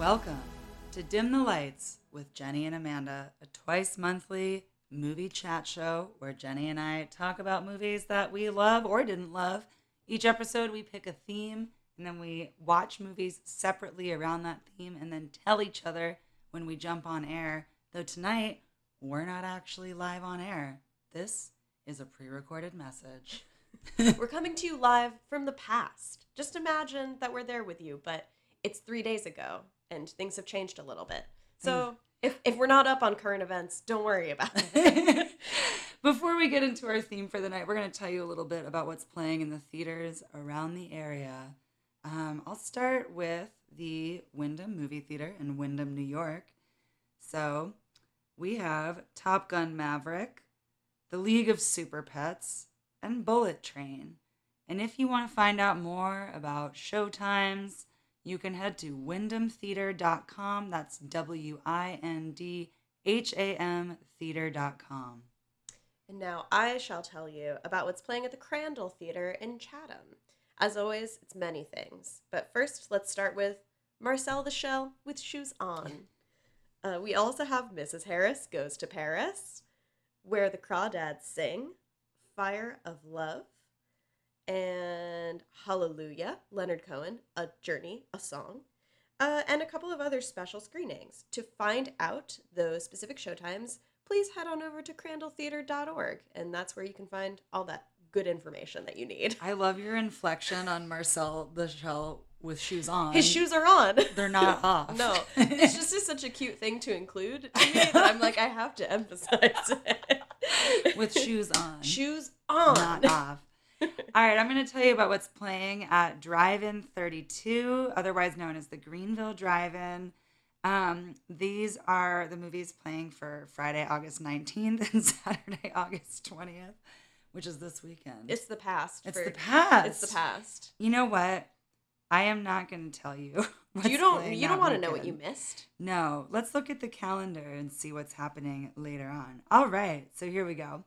Welcome to Dim the Lights with Jenny and Amanda, a twice monthly movie chat show where Jenny and I talk about movies that we love or didn't love. Each episode, we pick a theme and then we watch movies separately around that theme and then tell each other when we jump on air. Though tonight, we're not actually live on air. This is a pre recorded message. We're coming to you live from the past. Just imagine that we're there with you, but it's three days ago and things have changed a little bit. So if, if we're not up on current events, don't worry about it. Before we get into our theme for the night, we're going to tell you a little bit about what's playing in the theaters around the area. Um, I'll start with the Wyndham Movie Theater in Wyndham, New York. So we have Top Gun Maverick, The League of Super Pets, and Bullet Train. And if you want to find out more about showtimes, you can head to wyndhamtheater.com. That's W I N D H A M theater.com. and now I shall tell you about what's playing at the Crandell Theater in Chatham. As always, it's many things. But first, let's start with Marcel the Shell with Shoes On. Uh, we also have Mrs. Harris Goes to Paris, Where the Crawdads Sing, Fire of Love, and Hallelujah, Leonard Cohen, A Journey, a Song, uh, and a couple of other special screenings. To find out those specific showtimes, please head on over to crandalltheater.org, and that's where you can find all that good information that you need. I love your inflection on Marcel the Shell with shoes on. His shoes are on. They're not off. No, it's just is such a cute thing to include to me that I'm like, I have to emphasize it. with shoes on. shoes on. not off. All right, I'm going to tell you about what's playing at Drive In 32, otherwise known as the Greenville Drive In. Um, these are the movies playing for Friday, August 19th and Saturday, August 20th, which is this weekend. It's the past. It's for- the past. It's the past. You know what? I am not going to tell you. what's you don't. You don't want to know what you missed. No, let's look at the calendar and see what's happening later on. All right, so here we go.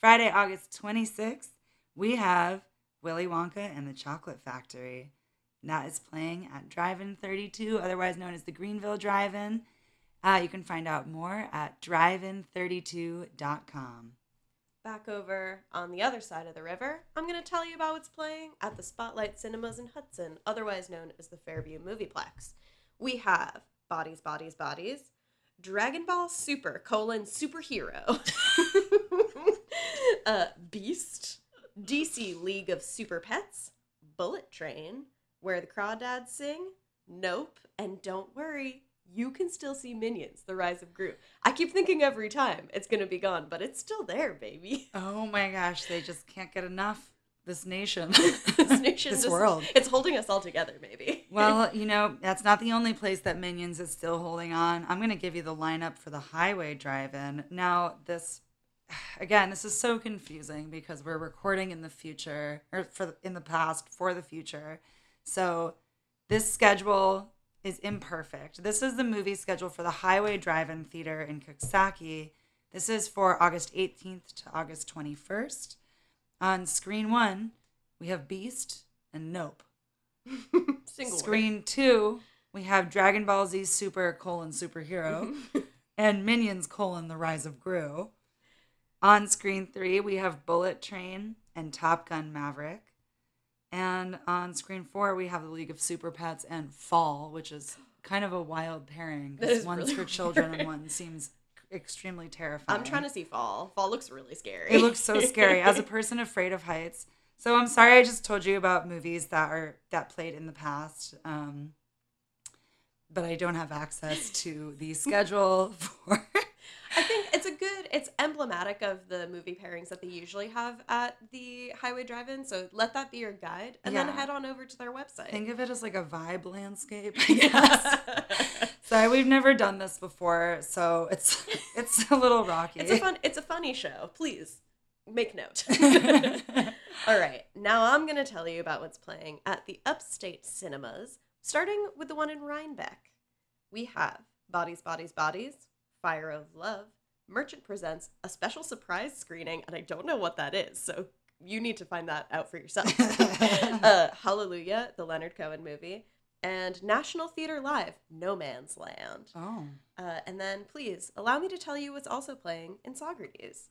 Friday, August 26th, we have Willy Wonka and the Chocolate Factory. That is playing at Drive In 32, otherwise known as the Greenville Drive In. Uh, you can find out more at drivein32.com. Back over on the other side of the river, I'm going to tell you about what's playing at the Spotlight Cinemas in Hudson, otherwise known as the Fairview Movieplex. We have Bodies, Bodies, Bodies, Dragon Ball Super colon superhero, uh, Beast, DC League of Super Pets, Bullet Train, Where the Crawdads Sing, Nope, and don't worry, you can still see Minions: The Rise of Gru. I keep thinking every time it's gonna be gone, but it's still there, baby. Oh my gosh, they just can't get enough. This nation, this nation, this world. it's holding us all together, maybe. Well, you know, that's not the only place that Minions is still holding on. I'm going to give you the lineup for the Highway Drive In. Now, this, again, this is so confusing because we're recording in the future, or for in the past for the future. So, this schedule is imperfect. This is the movie schedule for the Highway Drive In Theater in Coxsackie. This is for August 18th to August 21st. On screen one, we have Beast and Nope. Single word. Screen two, we have Dragon Ball Z Super colon superhero and Minions colon the Rise of Gru. On screen three, we have Bullet Train and Top Gun Maverick. And on screen four, we have the League of Super Pets and Fall, which is kind of a wild pairing because one's really for children weird. and one seems extremely terrifying. I'm trying to see Fall. Fall looks really scary. It looks so scary as a person afraid of heights. So I'm sorry I just told you about movies that are that played in the past. Um, but I don't have access to the schedule for I think it's a good. It's emblematic of the movie pairings that they usually have at the Highway Drive-In. So let that be your guide, and then head on over to their website. think of it as like a vibe landscape. yes. So we've never done this before, so it's it's a little rocky. It's a fun. It's a funny show. Please make note. All right, now I'm gonna tell you about what's playing at the Upstate Cinemas, starting with the one in Rhinebeck. We have Bodies, Bodies, Bodies, Fire of Love. Merchant presents a special surprise screening, and I don't know what that is, so you need to find that out for yourself. uh, Hallelujah, the Leonard Cohen movie, and National Theater Live, No Man's Land. Oh. Uh, and then please allow me to tell you what's also playing in Saugerties.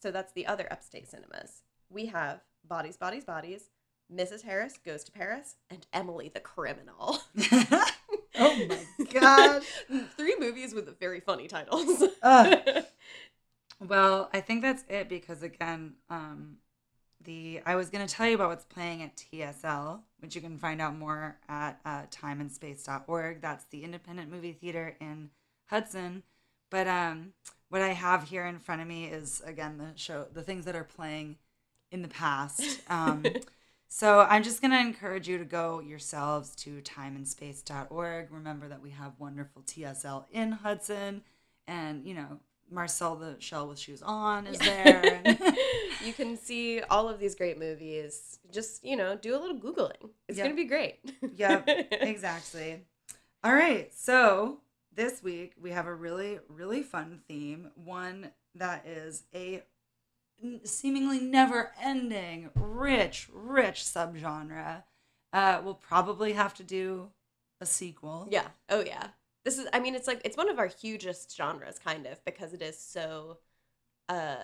So that's the other upstate cinemas. We have Bodies, Bodies, Bodies, Mrs. Harris Goes to Paris, and Emily the Criminal. oh my god. Three movies with very funny titles. Ugh. Well, I think that's it because again, um, the I was going to tell you about what's playing at TSL, which you can find out more at uh, timeandspace.org. That's the independent movie theater in Hudson. But um, what I have here in front of me is again the show, the things that are playing in the past. Um, so I'm just going to encourage you to go yourselves to timeandspace.org. Remember that we have wonderful TSL in Hudson, and you know Marcel the Shell with Shoes On is there. you can see all of these great movies. Just, you know, do a little Googling. It's Yep. going to be great. yep, exactly. All right, so this week we have a really, really fun theme. One that is a seemingly never ending, rich, rich subgenre. Uh, we'll probably have to do a sequel. Yeah. Oh, yeah. This is, I mean, it's like, it's one of our hugest genres, kind of, because it is so, uh,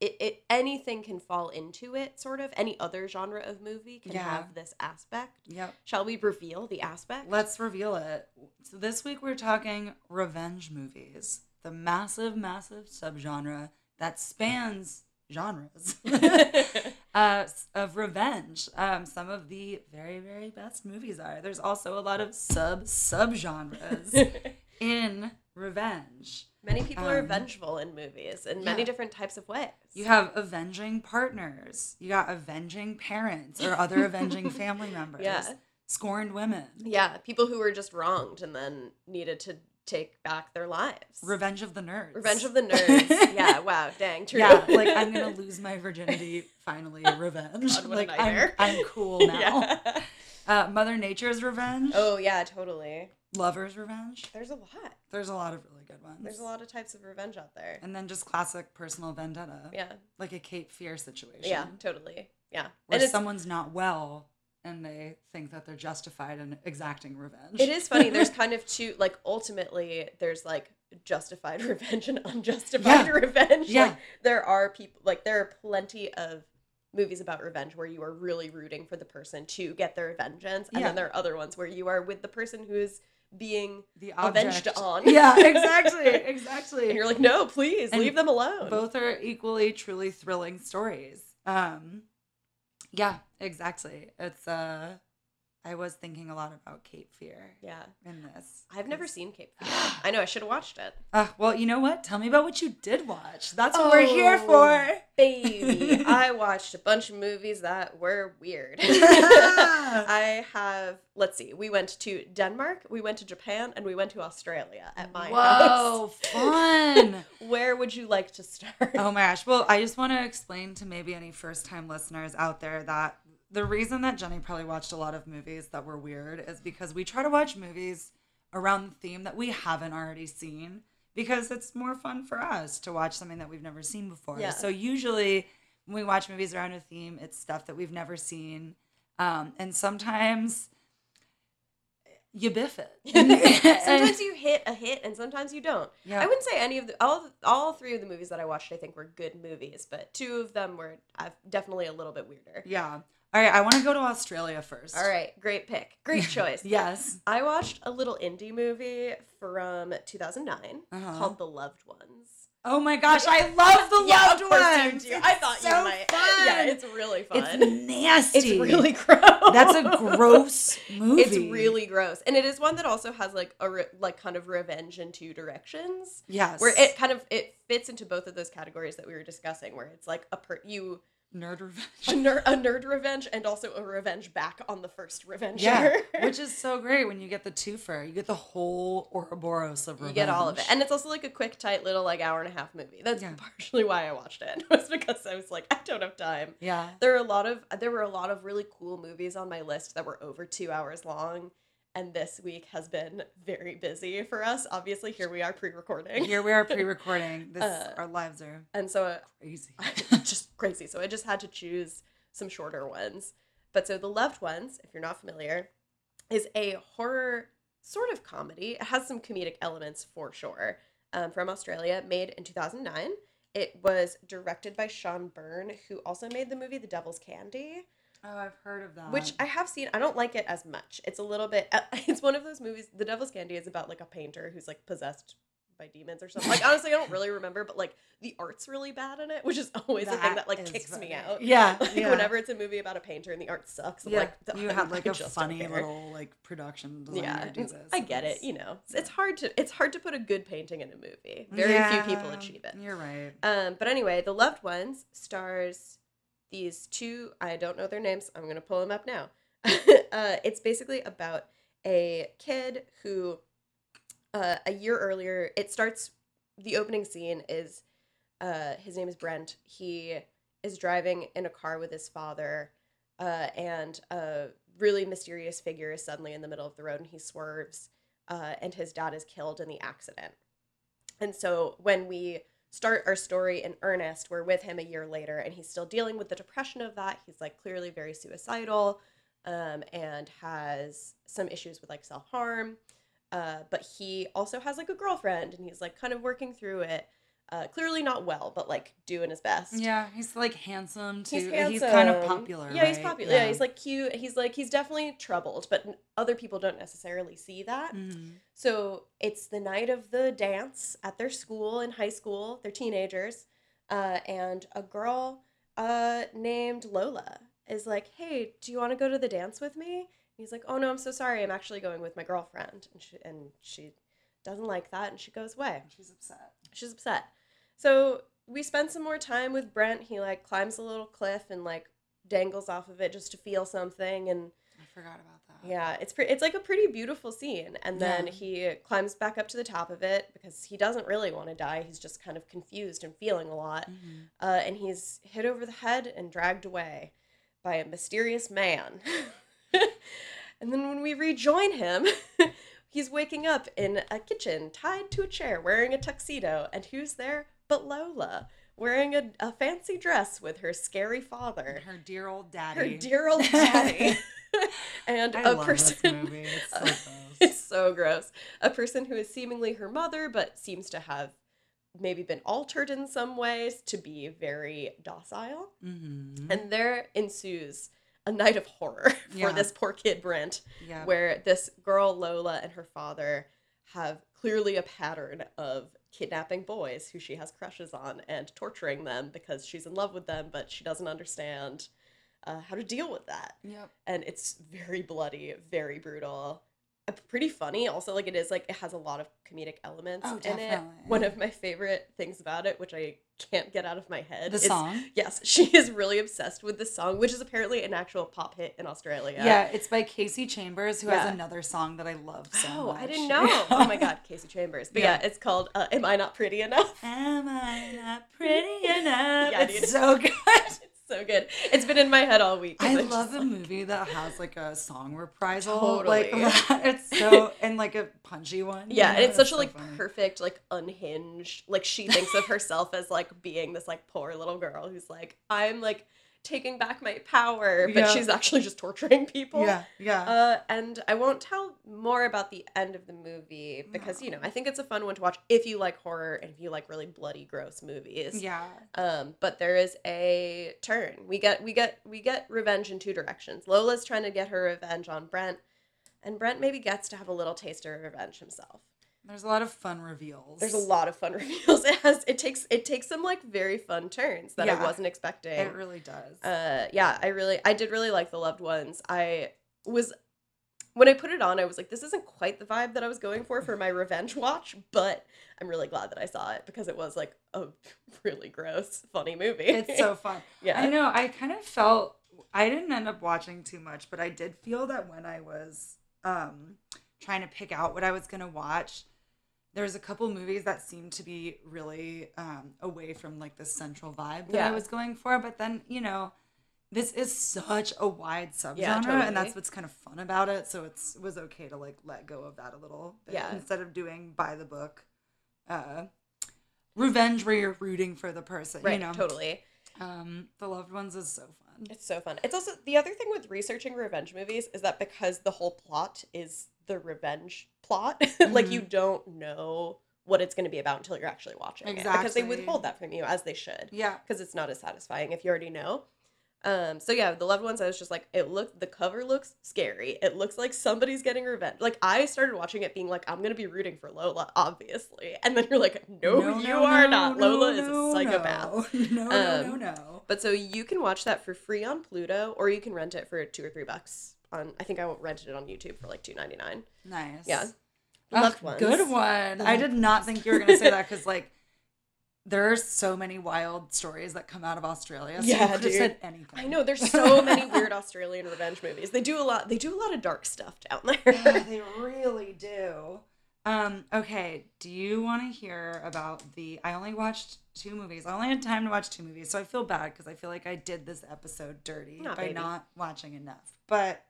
it, it, anything can fall into it, sort of. Any other genre of movie can Yeah. have this aspect. Yep. Shall we reveal the aspect? Let's reveal it. So this week we're talking revenge movies, the massive, massive subgenre that spans genres uh, of revenge. Um, some of the very, very best movies are. There's also a lot of sub subgenres in revenge. Many people are Um, vengeful in movies in many different types of ways. You have avenging partners. You got avenging parents or other avenging family members. Yeah. Scorned women. yeah, people who were just wronged and then needed to take back their lives. Revenge of the nerds. Revenge of the Nerds. yeah, wow, dang, true. Yeah, like I'm gonna lose my virginity finally. Revenge. God, like I'm. I'm cool now. Yeah. Uh, Mother Nature's revenge. Oh yeah, totally. Lover's revenge. There's a lot. There's a lot of really good ones. There's a lot of types of revenge out there. And then just classic personal vendetta. Yeah. Like a Cape Fear situation. Yeah, totally. Yeah. Where and someone's not well and they think that they're justified in exacting revenge. it is funny. There's kind of two like ultimately there's like justified revenge and unjustified Yeah. revenge. Yeah. Like there are people like there are plenty of movies about revenge where you are really rooting for the person to get their vengeance. And Yeah. then there are other ones where you are with the person who is being the avenged on. Yeah, exactly. Exactly. and you're like, no, please And leave them alone. both are equally truly thrilling stories um yeah exactly. It's uh i was thinking a lot about cape fear Yeah. in this I've never seen Cape Fear. I know I should have watched it. uh, well you know what tell me about what you did watch that's what we're here for Baby, I watched a bunch of movies that were weird. I have, let's see, we went to Denmark, we went to Japan, and we went to Australia at my whoa fun. Where would you like to start? oh my gosh well i just want to explain to maybe any first time listeners out there that the reason that jenny probably watched a lot of movies that were weird is because we try to watch movies around the theme that we haven't already seen because it's more fun for us to watch something that we've never seen before. Yeah. So usually when we watch movies around a theme, it's stuff that we've never seen. Um, and sometimes you biff it. sometimes you hit a hit and sometimes you don't. yeah. I wouldn't say any of the all all three of the movies that I watched I think were good movies, but two of them were uh, definitely a little bit weirder. yeah. All right, I want to go to Australia first. All right, great pick. Great choice. Yes. I watched a little indie movie from 2009 Uh-huh. called The Loved Ones. Oh my gosh, I love the Yeah, loved of course you ones. I thought so you might. Fun. Yeah, it's really fun. It's nasty. It's really gross. That's a gross movie. It's really gross, and it is one that also has like a re- like kind of revenge in two directions, yes. where it kind of it fits into both of those categories that we were discussing, where it's like a per you nerd revenge. a, ner- a nerd revenge and also a revenge back on the first revenge. Yeah, which is so great when you get the twofer. You get the whole Ouroboros of revenge. you get all of it, and it's also like a quick, tight little like hour and a half movie. That's Yeah. partially why I watched it. Was because I was like, I don't have time. yeah, There are a lot of there were a lot of really cool movies on my list that were over two hours long, and this week has been very busy for us. Obviously, here we are pre-recording, here we are pre-recording. This Uh, our lives are and so uh, crazy. just crazy. So I just had to choose some shorter ones. But so the loved ones, if you're not familiar, is a horror sort of comedy. It has some comedic elements for sure. Um, from Australia, made in 2009. It was directed by Sean Byrne, who also made the movie The Devil's Candy, Oh, I've heard of that. which I have seen. I don't like it as much. It's a little bit. It's one of those movies. The Devil's Candy is about like a painter who's like possessed by demons or something. Like honestly, I don't really remember, but like the art's really bad in it, which is always the thing that like kicks me out. Yeah, Like yeah. whenever it's a movie about a painter and the art sucks, I'm yeah, like the- you had like I a funny little like production designer yeah do this. i get it you know it's, it's hard to it's hard to put a good painting in a movie very few people achieve it You're right. um but anyway the loved ones stars these two i don't know their names i'm gonna pull them up now. Uh it's basically about a kid who uh a year earlier it starts the opening scene is uh his name is brent. He is driving in a car with his father uh, and a really mysterious figure is suddenly in the middle of the road and he swerves uh, and his dad is killed in the accident. And so when we start our story in earnest. We're with him a year later and he's still dealing with the depression of that. He's like clearly very suicidal um, and has some issues with like self-harm. Uh, but he also has like a girlfriend and he's like kind of working through it uh, clearly not well but like doing his best Yeah, he's like handsome too. He's He's, kind of popular. Yeah, he's popular. Yeah. he's like cute. He's like he's definitely troubled, but other people don't necessarily see that. Mhm. So it's the night of the dance at their school in high school. They're teenagers, uh, and a girl uh, named Lola is like, "Hey, do you want to go to the dance with me?" And he's like, "Oh no, I'm so sorry. I'm actually going with my girlfriend," and she and she doesn't like that, and she goes away. She's upset. She's upset. So we spend some more time with Brent. He like climbs a little cliff and like dangles off of it just to feel something and I forgot about that. yeah, it's pretty it's like a pretty beautiful scene. And then Yeah. he climbs back up to the top of it because he doesn't really want to die. He's just kind of confused and feeling a lot. Mhm. Uh, and he's hit over the head and dragged away by a mysterious man. and then when we rejoin him, he's waking up in a kitchen tied to a chair wearing a tuxedo. And who's there but Lola wearing a, a fancy dress with her scary father, Her dear old daddy. her dear old daddy. and I a person. It's so gross. it's so gross. A person who is seemingly her mother, but seems to have maybe been altered in some ways to be very docile. Mhm. And there ensues a night of horror for Yeah. this poor kid, Brent, yeah. where this girl, Lola, and her father have clearly a pattern of kidnapping boys who she has crushes on and torturing them because she's in love with them, but she doesn't understand uh, how to deal with that Yep. and it's very bloody, very brutal. Pretty funny. Also, like it is like it has a lot of comedic elements Oh, in it. One of my favorite things about it, which I can't get out of my head, The is song. yes, she is really obsessed with this song, which is apparently an actual pop hit in Australia. Yeah. it's by Kasey Chambers, who Yeah. has another song that I love so Oh, much. I didn't know. oh my god, Kasey Chambers. But yeah, Yeah. it's called uh, "Am I Not Pretty Enough?" Am I not pretty enough? Yeah, it's dude. so good. It's so good. It's been in my head all week. I love a movie that has like a song reprisal. Totally. Like it's so and like a punchy one. you Yeah, and know? it's such a so like funny. perfect, like unhinged. Like she thinks of herself as like being this like poor little girl who's like, I'm like taking back my power, but Yeah. she's actually just torturing people. Yeah, yeah. Uh, and I won't tell more about the end of the movie because you know I think it's a fun one to watch if you like horror and if you like really bloody, gross movies. yeah. Um, but there is a turn. We get we get we get revenge in two directions. Lola's trying to get her revenge on Brent, and Brent maybe gets to have a little taste of revenge himself. There's a lot of fun reveals. There's a lot of fun reveals. It has it takes it takes some like very fun turns that I wasn't expecting. It really does. uh yeah, I really I did really like the loved ones. I was when I put it on, I was like, this isn't quite the vibe that I was going for for my revenge watch, but I'm really glad that I saw it because it was like a really gross, funny movie. it's so fun. yeah. I know. I kind of felt I didn't end up watching too much, but I did feel that when I was um trying to pick out what I was gonna watch, there's a couple movies that seemed to be really um away from like the central vibe that Yeah. I was going for. But then, you know, this is such a wide subgenre, Yeah, totally. and that's what's kind of fun about it. So it's it was okay to like let go of that a little bit Yeah. instead of doing by the book uh revenge where you're rooting for the person, right, you know. totally. Um, the loved ones is so fun. It's so fun. It's also the other thing with researching revenge movies is that because the whole plot is the revenge plot, like you don't know what it's going to be about until you're actually watching it because they withhold that from you as they should Yeah. because it's not as satisfying if you already know. Um, so yeah, the loved ones. I was just like, it looked. The cover looks scary. It looks like somebody's getting revenge. Like I started watching it, being like, I'm gonna be rooting for Lola, obviously, and then you're like, no, you are not. Lola is a psychopath. No, no, no, Um, no. But so you can watch that for free on Pluto, or you can rent it for two or three bucks. On I think I rented it on YouTube for like two ninety nine. Nice. Yeah. Loved ones. Good one. I did not think you were going to say that because, like, there are so many wild stories that come out of Australia. So Yeah, you said anything. I know there's so many weird Australian revenge movies. They do a lot. They do a lot of dark stuff down Yeah, there. they really do. Um, okay, do you want to hear about the I only watched two movies. I only had time to watch two movies, so I feel bad because I feel like I did this episode dirty Nah, by baby. not watching enough. But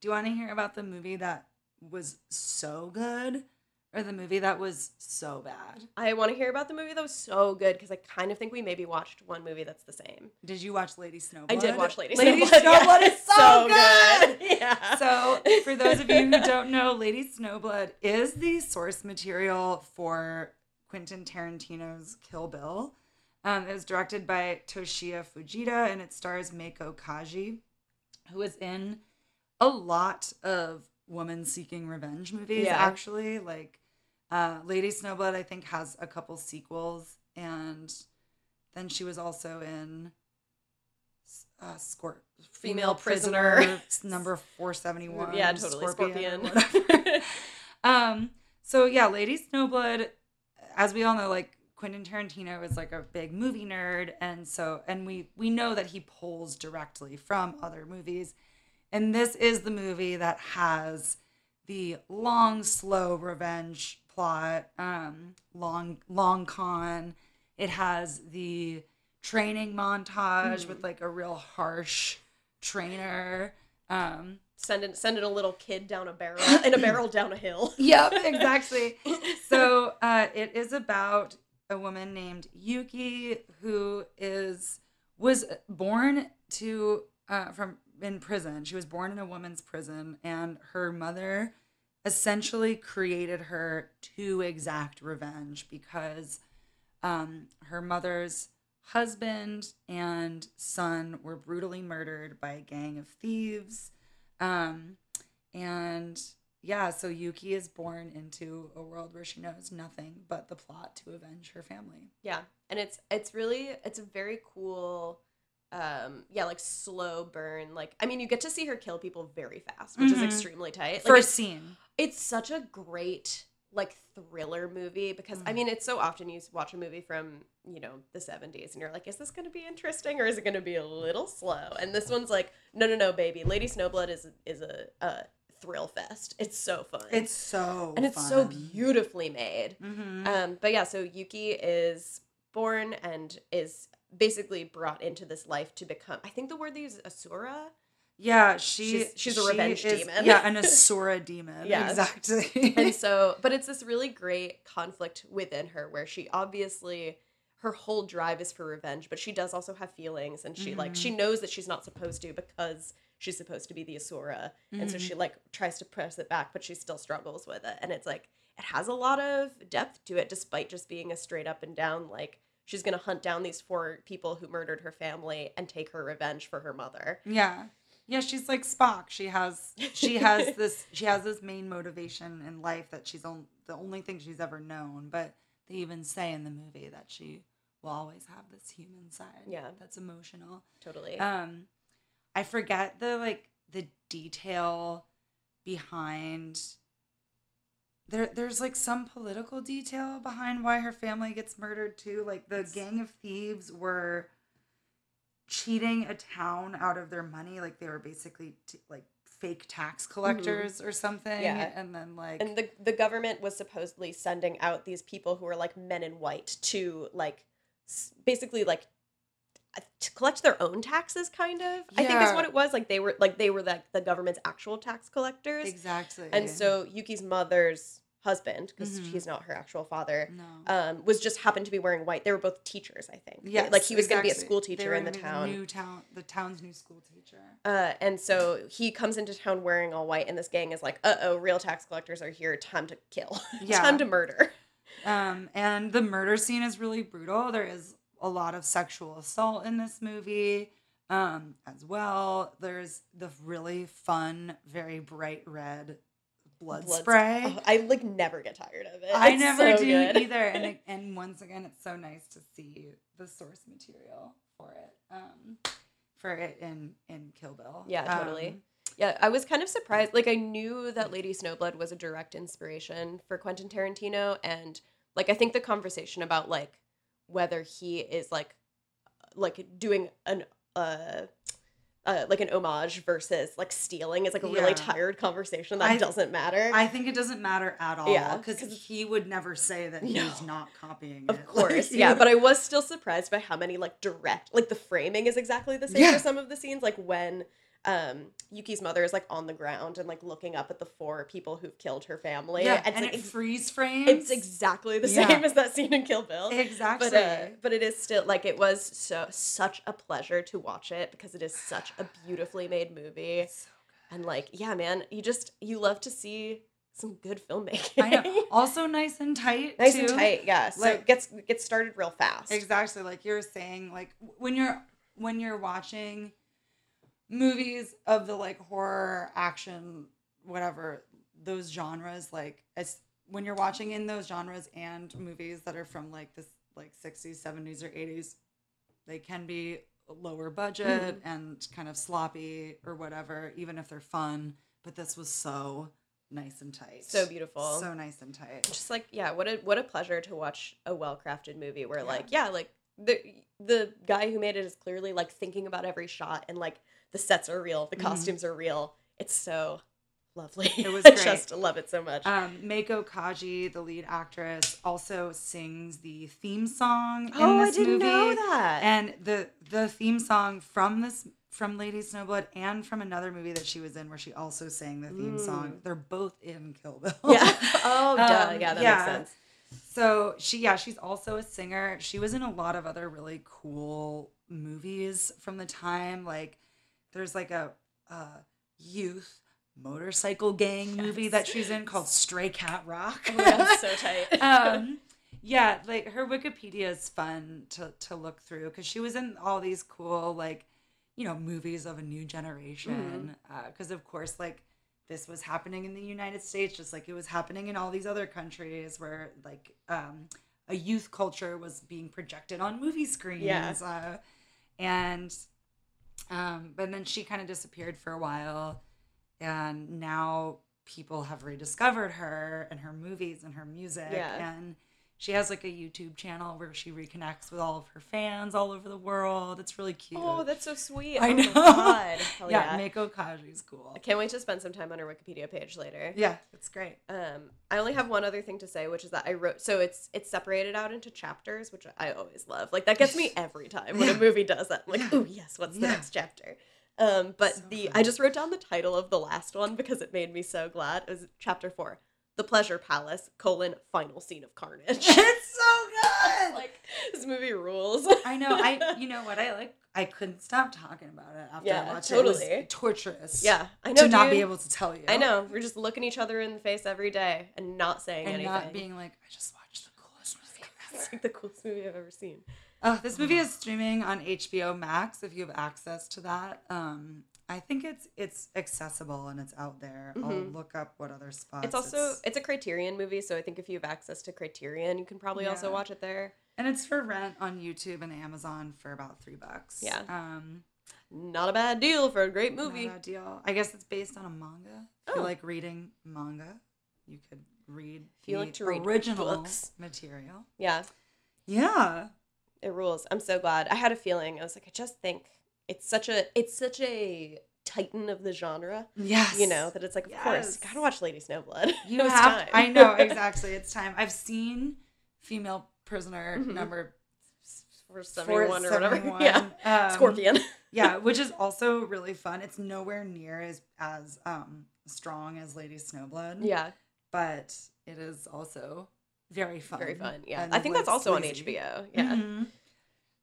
do you want to hear about the movie that was so good or the movie that was so bad? I want to hear about the movie that was so good because I kind of think we maybe watched one movie that's the same. Did you watch Lady Snowblood? I did watch Lady, Snowblood. Lady Snowblood. Snowblood yeah. is so, good. Yeah. So, for those of you who don't know, Lady Snowblood is the source material for Quentin Tarantino's Kill Bill. Um, it was directed by Toshiya Fujita and it stars Meiko Kaji, who is in a lot of woman seeking revenge movies, Yeah. actually. Like, uh, Lady Snowblood, I think, has a couple sequels, and then she was also in uh, Scor- Female Prisoner. number 471. Yeah, totally. or Scorpion. um, so yeah, Lady Snowblood, as we all know, like Quentin Tarantino is like a big movie nerd, and so and we we know that he pulls directly from other movies, and this is the movie that has the long, slow revenge plot, um, long, long con. It has the training montage with like a real harsh trainer. Um, sending sending a little kid down a barrel in a barrel down a hill. yep, exactly. so uh, it is about a woman named Yuki who is was born to uh, from in prison. She was born in a woman's prison, and her mother essentially created her to exact revenge because um, her mother's husband and son were brutally murdered by a gang of thieves. Um, and yeah, so Yuki is born into a world where she knows nothing but the plot to avenge her family. Yeah, and it's it's really it's a very cool um yeah like slow burn like i mean you get to see her kill people very fast which is Mhm. extremely tight like First it's, scene. it's such a great like thriller movie because i Mhm. mean it's so often you watch a movie from you know the 70s and you're like is this going to be interesting or is it going to be a little slow and this one's like no no no baby lady snowblood is is a, a thrill fest it's so fun It's so and it's so beautifully made Mhm. um, but yeah, so Yuki is born and is basically brought into this life to become. I think the word they use is Asura. yeah, she she's- she's a she revenge is- demon. Yeah, an Asura demon. Yeah. exactly. And so, but it's this really great conflict within her where she obviously her whole drive is for revenge, but she does also have feelings, and she like she mm-hmm. knows that she's not supposed to because she's supposed to be the Asura, and so she mm-hmm. like tries to press it back, but she still struggles with it, and it's like it has a lot of depth to it, despite just being a straight up and down like she's gonna hunt down these four people who murdered her family and take her revenge for her mother. Yeah. Yeah, she's like Spock. She has she has this she has this main motivation in life that she's on the only thing she's ever known, but they even say in the movie that she will always have this human side. Yeah. That's emotional. Totally. Um I forget the like the detail behind there there's like some political detail behind why her family gets murdered too. Like the gang of thieves were cheating a town out of their money like they were basically t- like fake tax collectors or something Mm-hmm. Yeah. and then like and the the government was supposedly sending out these people who were like men in white to like s- basically like to collect their own taxes kind of i think is Yeah. what it was like they were like they were like the government's actual tax collectors exactly and so yuki's mother's husband, because Mhm. he's not her actual father, No. um, was just happened to be wearing white. They were both teachers, I think. Yes, like he was going to be a school teacher in the town. new town, the town's new school teacher. Uh, and so he comes into town wearing all white, and this gang is like, "Uh oh, real tax collectors are here. Time to kill. Yeah. Time to murder." Um, and the murder scene is really brutal. There is a lot of sexual assault in this movie um, as well. There's the really fun, very bright red blood, Blood- spray. Oh, I like never get tired of it. I It's never so do good. either. And it, and once again, it's so nice to see the source material for it. Um, for it in in Kill Bill. Yeah, totally. Um, Yeah, I was kind of surprised. Like I knew that Lady Snowblood was a direct inspiration for Quentin Tarantino and like I think the conversation about like whether he is like like doing an uh uh, like an homage versus like stealing is like a really tired conversation that I- doesn't matter. I think it doesn't matter at all. Yeah, because he would never say that he's not copying of it. course, Like, yeah, but I was still surprised by how many like direct like the framing is exactly the same Yeah. for some of the scenes like when um Yuki's mother is like on the ground and like looking up at the four people who've killed her family yeah, it's and like it freeze frames. it's exactly the Yeah. same as that scene in Kill Bill. exactly. But uh, but it is still like it was so such a pleasure to watch it because it is such a beautifully made movie So and like yeah man you just you love to see some good filmmaking. I know. Also nice and tight. nice too. and tight, yeah. So Like- it gets gets started real fast. Exactly, like you're saying, like when you're when you're watching movies of the like horror, action, whatever those genres, like as when you're watching in those genres and movies that are from like this like 60s, 70s, or 80s, they can be lower budget mm-hmm. and kind of sloppy or whatever, even if they're fun. But this was so nice and tight, So beautiful. so nice and tight. just like yeah what a what a pleasure to watch a well-crafted movie where Yeah. like yeah like the the guy who made it is clearly like thinking about every shot and like the sets are real the Mhm. costumes are real it's so lovely It was I just love it so much Um, Meiko Kaji, the lead actress, also sings the theme song in oh i didn't movie. know that And the the theme song from this from Lady Snowblood and from another movie that she was in where she also sang the theme song. They're both in Kill Bill. yeah oh Um, yeah that yeah. makes sense So she yeah, she's also a singer. She was in a lot of other really cool movies from the time. Like there's like a uh youth motorcycle gang movie that she's in called Stray Cat Rock. oh so tight um yeah like her wikipedia is fun to to look through because she was in all these cool like you know movies of a new generation because of course like this was happening in the united states just like it was happening in all these other countries where like um a youth culture was being projected on movie screens Yeah. uh, and um but then she kind of disappeared for a while and now people have rediscovered her and her movies and her music Yeah. and she has like a youtube channel where she reconnects with all of her fans all over the world it's really cute oh that's so sweet I oh my know. god Hell yeah, yeah, Meiko Kaji's cool i can't wait to spend some time on her wikipedia page later yeah it's great Um, I only have one other thing to say, which is that I wrote. So it's it's separated out into chapters, which I always love. Like that gets me every time when Yeah. a movie does that. I'm like, Yeah. oh yes, what's the next chapter? Um, but So the fun. I just wrote down the title of the last one because it made me so glad. It was chapter four, the Pleasure Palace: colon Final Scene of Carnage. it's so good like this movie rules. i know i you know what i like i couldn't stop talking about it after Yeah, i watched it it totally. was torturous yeah, I know. to not be able to tell you I know. We're just looking each other in the face every day and not saying and anything. not being like i just watched the coolest movie ever it's like the coolest movie I've ever seen. Uh, this movie is streaming on HBO Max if you have access to that. Um, I think it's it's accessible and it's out there. I'll Mhm. look up what other spots. It's also it's a Criterion movie, so I think if you have access to Criterion, you can probably also watch it there. and it's for rent on YouTube and Amazon for about three bucks. Yeah. um, Not a bad deal for a great movie. not a deal. I guess it's based on a manga. If you Oh. like reading manga, you could read If you the like to read original books. material. Yeah, Yeah, it rules. I'm so glad. I had a feeling. I was like, I just think it's such a it's such a titan of the genre. yes, You know that it's like, of course, Yes. gotta watch Lady Snowblood. You have. I know exactly. It's time. I've seen female prisoner Mhm. number for seventy-one or whatever. Yeah, um, Scorpion. yeah, which is also really fun. It's nowhere near as as um strong as Lady Snowblood. yeah, but it is also very fun. Very fun. Yeah. I think that's also on. HBO. Yeah. Mhm.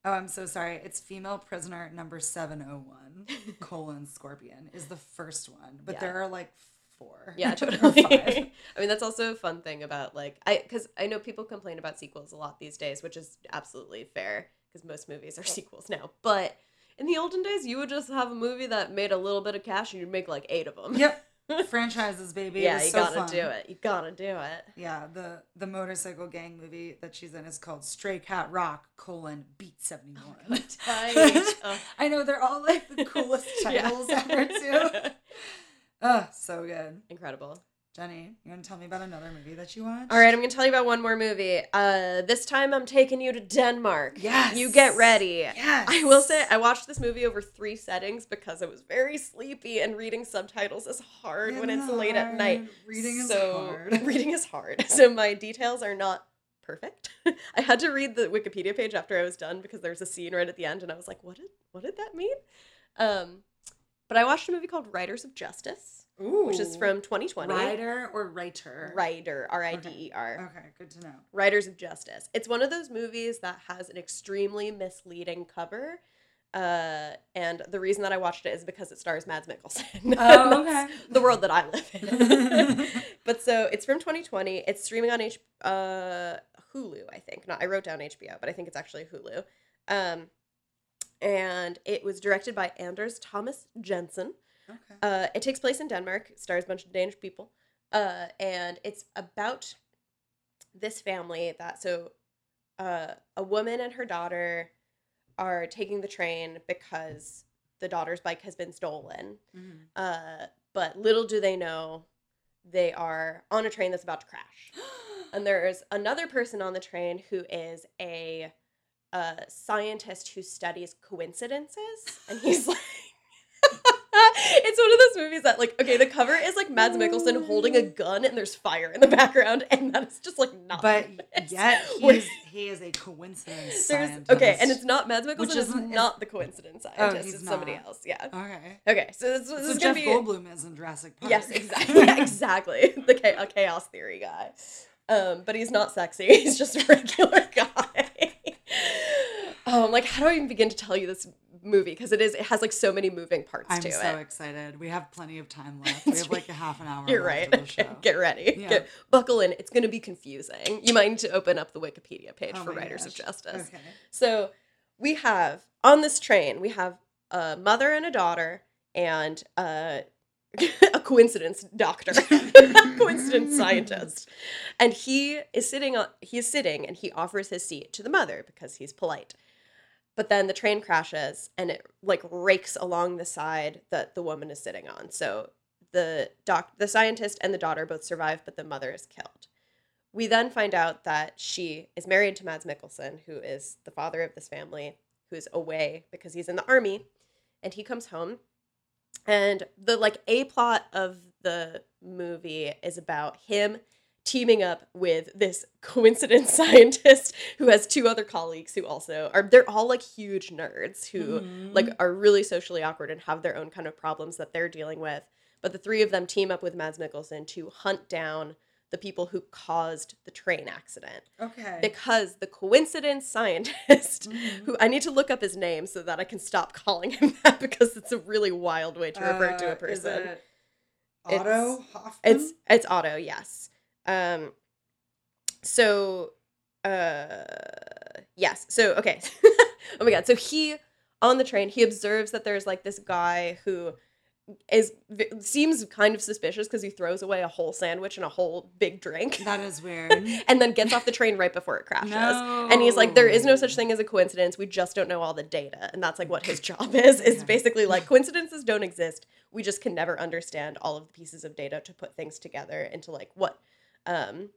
Oh, I'm so sorry. It's female prisoner number 701, colon scorpion, is the first one. But Yeah. there are like four. Yeah, totally. five. I mean, that's also a fun thing about like I because I know people complain about sequels a lot these days, which is absolutely fair because most movies are sequels now. But in the olden days, you would just have a movie that made a little bit of cash, and you'd make like eight of them. Yep. Franchises, baby. Yeah, you so gotta fun. do it. You gotta do it. Yeah, the the motorcycle gang movie that she's in is called Stray Cat Rock, colon, Beat 71. Tight. Ugh. Oh. I know, they're all like the coolest Yeah. titles ever, too. Oh, so good. Incredible. Jenny, you want to tell me about another movie that you watched? All right, I'm gonna tell you about one more movie. Uh, this time I'm taking you to Denmark. Yes. You get ready. Yes. I will say I watched this movie over three settings because I was very sleepy and reading subtitles is hard when it's late at night. Hard. Reading is so, hard. Reading is hard. So my details are not perfect. I had to read the Wikipedia page after I was done because there was a scene right at the end and I was like, what did what did that mean? Um, but I watched a movie called Riders of Justice, which is from 2020. Writer or writer? Writer, R I D E R. Okay, good to know. Riders of Justice. It's one of those movies that has an extremely misleading cover. Uh, and the reason that I watched it is because it stars Mads Mikkelsen. Oh, okay. The world that I live in. but so it's from 2020. It's streaming on H- uh, Hulu, I think. Not I wrote down HBO, but I think it's actually Hulu. Um, and it was directed by Anders Thomas Jensen. Okay. Uh, it takes place in Denmark, stars a bunch of Danish people, uh, and it's about this family that so uh, a woman and her daughter are taking the train because the daughter's bike has been stolen. Mhm. Uh, but little do they know, they are on a train that's about to crash. And there is another person on the train who is a uh, scientist who studies coincidences, and he's like. It's one of those movies that, like, okay, the cover is like Mads Mikkelsen holding a gun and there's fire in the background, and that is just like not. but yet he's, he is a coincidence there's scientist. okay, and it's not Mads Mikkelsen. Which is- not the coincidence Oh, scientist. he's it's somebody else. Yeah. Okay. Okay, so this, this So is Jeff gonna be Goldblum is in Jurassic Park. Yes, exactly. Yeah, exactly. The cha- a chaos theory guy. Um, but he's not sexy. He's just a regular guy. um, like how do I even begin to tell you this movie? Because it is it has like so many moving parts I'm to so it. excited. We have plenty of time left. We have like a half an hour. You're right. Okay, show. get ready. Yeah. Get, buckle in. It's gonna be confusing. You might need to open up the Wikipedia page Oh for Riders of. Justice. Okay. So we have on this train, we have a mother and a daughter and uh, a coincidence doctor, coincidence scientist. And he is sitting on he is sitting and he offers his seat to the mother because he's polite. But then the train crashes and it like rakes along the side that the woman is sitting on. So the doc the scientist and the daughter both survive, but the mother is killed. We then find out that she is married to Mads Mikkelsen, who is the father of this family, who is away because he's in the army, and he comes home. And the like a plot of the movie is about him teaming up with this coincidence scientist who has two other colleagues who also are they're all like huge nerds who Mhm. like are really socially awkward and have their own kind of problems that they're dealing with. But the three of them team up with Mads Mikkelsen to hunt down the people who caused the train accident. okay. Because the coincidence scientist, Mhm. who I need to look up his name so that I can stop calling him that because it's a really wild way to refer to Uh, a is person. it It's- Otto Hoffman. It's it's Otto, yes. Um so uh yes. So okay. oh my god. So he on the train, he observes that there's like this guy who is seems kind of suspicious because he throws away a whole sandwich and a whole big drink that is weird. and then gets off the train right before it crashes. And he's like, there is no such thing as a coincidence. We just don't know all the data. And that's like what his job is, is Okay. basically like coincidences don't exist. We just can never understand all of the pieces of data to put things together into like what um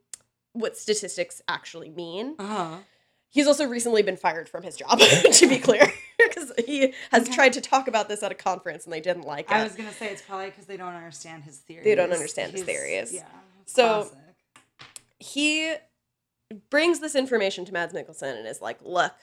what statistics actually mean. Uh-huh. He's also recently been fired from his job, to be clear. Because he has Okay. tried to talk about this at a conference and they didn't like it. I was gonna say it's probably because they don't understand his theories. They don't understand his theories. Yeah. So- classic. he brings this information to Mads Mikkelsen and is like, look,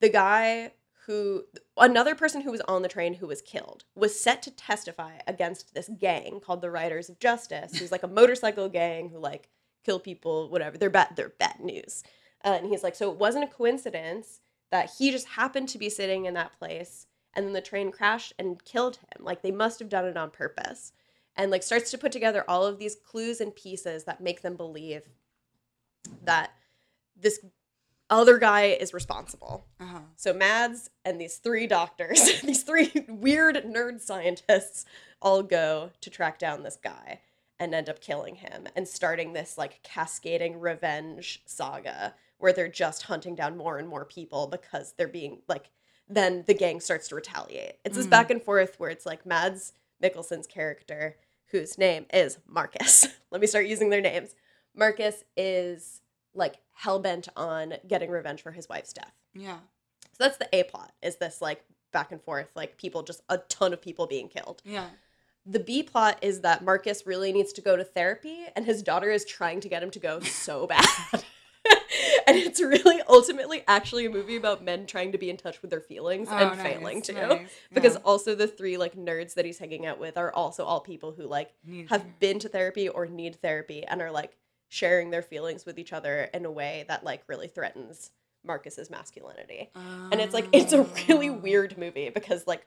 the guy who another person who was on the train who was killed was set to testify against this gang called the Riders of Justice, who's like a motorcycle gang who like kill people, whatever. They're bad. They're bad news. Uh, and he's like, so it wasn't a coincidence that he just happened to be sitting in that place, and then the train crashed and killed him. Like they must have done it on purpose. And like starts to put together all of these clues and pieces that make them believe that this other guy is responsible. Uh-huh. So Mads and these three doctors, these three weird nerd scientists, all go to track down this guy and end up killing him and starting this like cascading revenge saga where they're just hunting down more and more people because they're being like then the gang starts to retaliate. It's this Mhm. back and forth where it's like Mads Mikkelsen's character, whose name is Marcus. Let me start using their names. Marcus is like hell bent on getting revenge for his wife's death. Yeah. So that's the A plot. Is this like back and forth, like people just a ton of people being killed. Yeah. The B plot is that Marcus really needs to go to therapy, and his daughter is trying to get him to go so bad. and it's really ultimately actually a movie about men trying to be in touch with their feelings Oh, and nice, failing to. nice. Because also the three like nerds that he's hanging out with are also all people who like Need have to- been to therapy or need therapy and are like sharing their feelings with each other in a way that like really threatens Marcus's masculinity. And it's like it's a really Oh. weird movie because like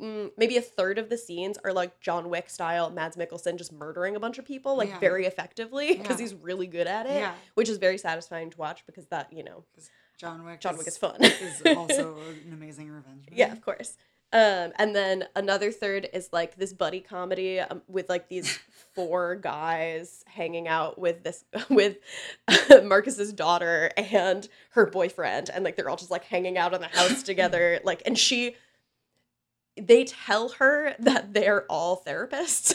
mm, maybe a third of the scenes are like John Wick style Mads Mikkelsen just murdering a bunch of people like Yeah. very effectively because Yeah. he's really good at it, Yeah. which is very satisfying to watch because that, you know, John Wick. John Wick is is fun. is also an amazing revenge. Movie. Yeah, of course. Um, and then another third is like this buddy comedy um, with like these four guys hanging out with this with Marcus's daughter and her boyfriend, and like they're all just like hanging out in the house together. Like, and she, they tell her that they're all therapists.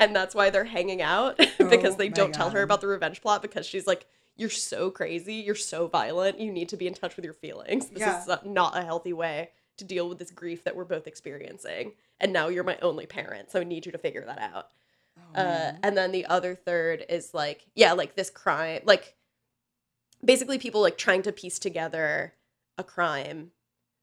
and that's why they're hanging out because Oh they don't tell her about the revenge plot because she's like you're so crazy you're so violent you need to be in touch with your feelings this Yeah. is uh, not a healthy way to deal with this grief that we're both experiencing. And now you're my only parent so i need you to figure that out. Oh, uh, and then the other third is like yeah like this crime like basically people like trying to piece together a crime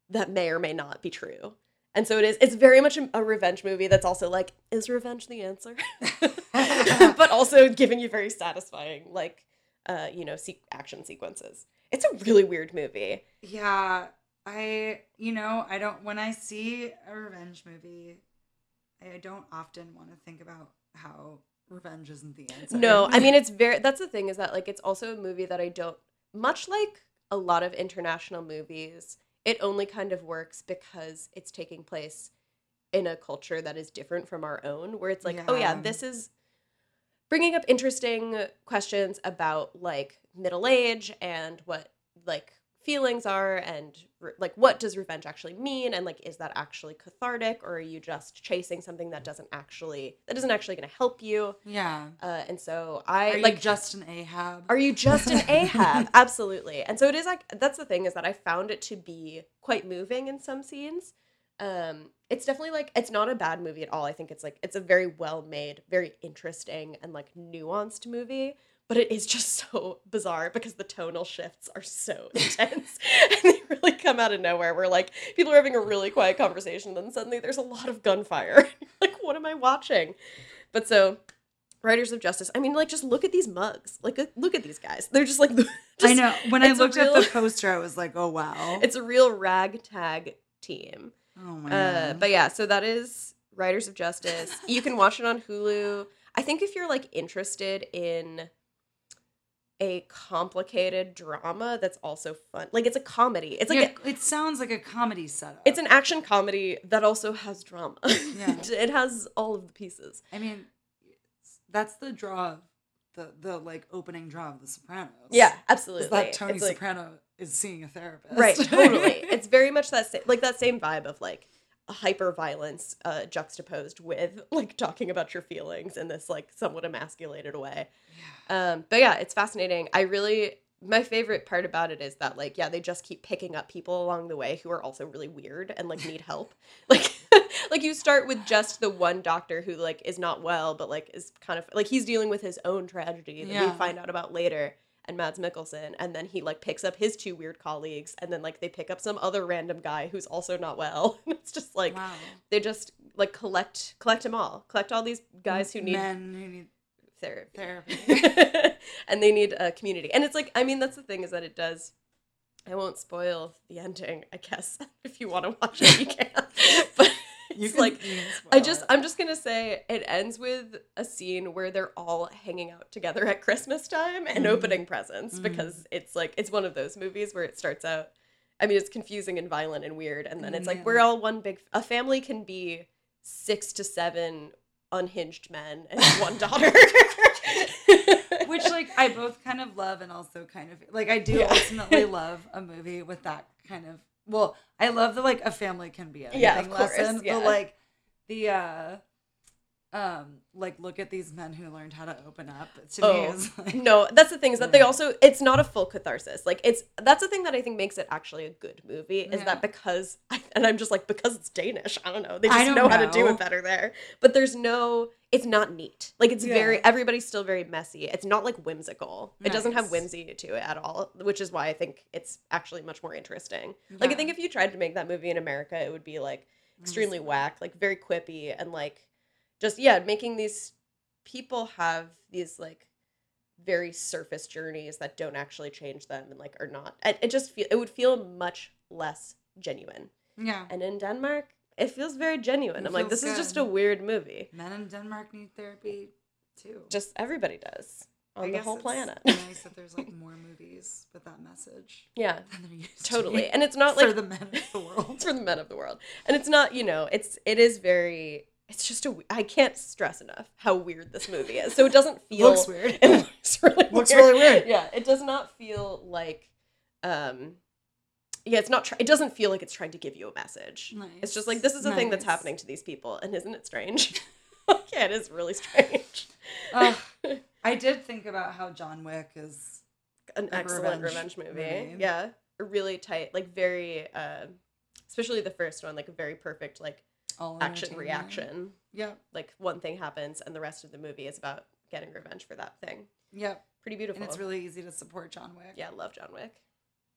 that may or may not be true. And so it is it's very much a, revenge movie that's also like is revenge the answer? But also giving you very satisfying like uh you know se- action sequences. It's a really weird movie. Yeah, I you know I don't when I see a revenge movie, I don't often want to think about how revenge isn't the answer. No, I mean it's very that's the thing is that like it's also a movie that I don't much like a lot of international movies, it only kind of works because it's taking place in a culture that is different from our own where it's like, oh yeah, Yeah. this is bringing up interesting questions about like middle age and what like feelings are and re- like what does revenge actually mean and like is that actually cathartic or are you just chasing something that doesn't actually that isn't actually going to help you yeah. uh, and so I Are you like just an Ahab? are you just an Ahab? Absolutely. And so it is like that's the thing is that I found it to be quite moving in some scenes. Um, it's definitely like it's not a bad movie at all. I think it's like it's a very well made, very interesting and like nuanced movie. But it is just so bizarre because the tonal shifts are so intense and they really come out of nowhere. Where like people are having a really quiet conversation, then suddenly there's a lot of gunfire. like, what am I watching? But so Riders of Justice. I mean, like, just look at these mugs. Like, look at these guys. They're just like. I know. When I looked at the poster, I was like, "Oh wow!" It's a real ragtag team. oh my Uh, god. but yeah, so that is Riders of Justice. You can watch it on Hulu. I think if you're like interested in a complicated drama that's also fun, like it's a comedy. It's like Yeah, a, it sounds like a comedy setup. it's an action comedy that also has drama. Yeah. it has all of the pieces. I mean, that's the draw, of the the like opening draw of The Sopranos. Yeah, absolutely. that Tony It's like- Soprano is seeing a therapist. Right, totally. it's very much that sa- like that same vibe of like hyper violence uh, juxtaposed with like talking about your feelings in this like somewhat emasculated way. Um, but yeah, it's fascinating. I really my favorite part about it is that like yeah, they just keep picking up people along the way who are also really weird and like need help. Like like you start with just the one doctor who like is not well but like is kind of like he's dealing with his own tragedy that we find out about later. And Mads Mikkelsen, and then he like picks up his two weird colleagues, and then like they pick up some other random guy who's also not well. it's just like wow. they just like collect collect them all, collect all these guys who need men who need therapy, therapy. and they need a community. And it's like I mean that's the thing is that it does. I won't spoil the ending, I guess. If you want to watch it, you can. But You can- like you i just i'm just gonna say it ends with a scene where they're all hanging out together at Christmas time and Mhm. opening presents Mhm. because it's like it's one of those movies where it starts out I mean it's confusing and violent and weird and then it's like we're all one big a family can be six to seven unhinged men and one daughter. which like I both kind of love and also kind of like I do Yeah. ultimately love a movie with that kind of well I love the like a family can be anything Yeah, of course, lesson yeah. but like the uh um like look at these men who learned how to open up to me Oh, is like no, that's the thing is that they also it's not a full catharsis. Like it's that's the thing that I think makes it actually a good movie is Yeah. that because and I'm just like because it's Danish. I don't know. They just don't know, how to do it better there. But there's no it's not neat. Like it's very everybody's still very messy. It's not like whimsical. It doesn't have whimsy to it at all, which is why I think it's actually much more interesting. Like I think if you tried to make that movie in America, it would be like extremely whack, like very quippy and like just yeah, making these people have these like very surface journeys that don't actually change them and like are not it, it just feel it would feel much less genuine. yeah And in Denmark, it feels very genuine. It I'm like this is just a weird movie. men in Denmark need therapy too Just everybody does I on the guess whole it's planet. nice that there's like more movies with that message yeah, than there used to totally. be And it's not like for the men of the world for the men of the world. And it's not, you know, it's it is very it's just a I can't stress enough how weird this movie is. So it doesn't feel looks weird It looks really Looks weird. really weird. Yeah, it does not feel like um yeah, it's not try- it doesn't feel like it's trying to give you a message. It's just like this is a thing that's happening to these people and isn't it strange? yeah, it is really strange. Ugh. I did think about how John Wick is An excellent revenge revenge, movie. movie. Yeah. A really tight, like very uh especially the first one, like a very perfect like all action reaction. Yep, Like one thing happens and the rest of the movie is about getting revenge for that thing. yep. Pretty beautiful. And it's really easy to support John Wick. yeah, love John Wick.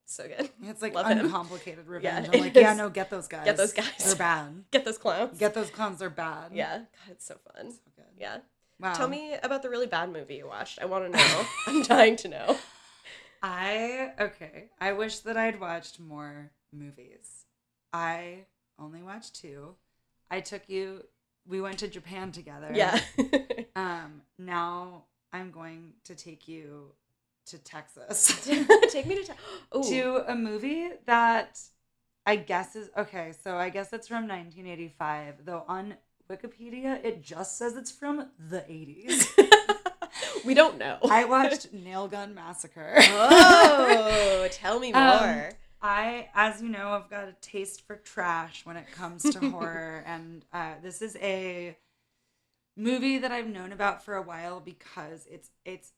So good. It's like Love him. uncomplicated revenge. it I'm like, yeah, no, get those guys. Get those guys. They're bad. Get those clowns. Get those clowns. They're bad. yeah. God, it's so fun. So good. Yeah. Wow. Tell me about the really bad movie you watched. I want to know. I'm dying to know. I okay. I wish that I'd watched more movies. I only watched two. I took you. We went to Japan together. Yeah. Um. Now I'm going to take you to Texas. Take me to Ooh. to a movie that I guess is okay. So I guess it's from 1985, though on Wikipedia it just says it's from the 80s. we don't know. I watched Nail Gun Massacre. oh, tell me more. Um, I, as you know, I've got a taste for trash when it comes to horror, and uh, this is a movie that I've known about for a while because it's it's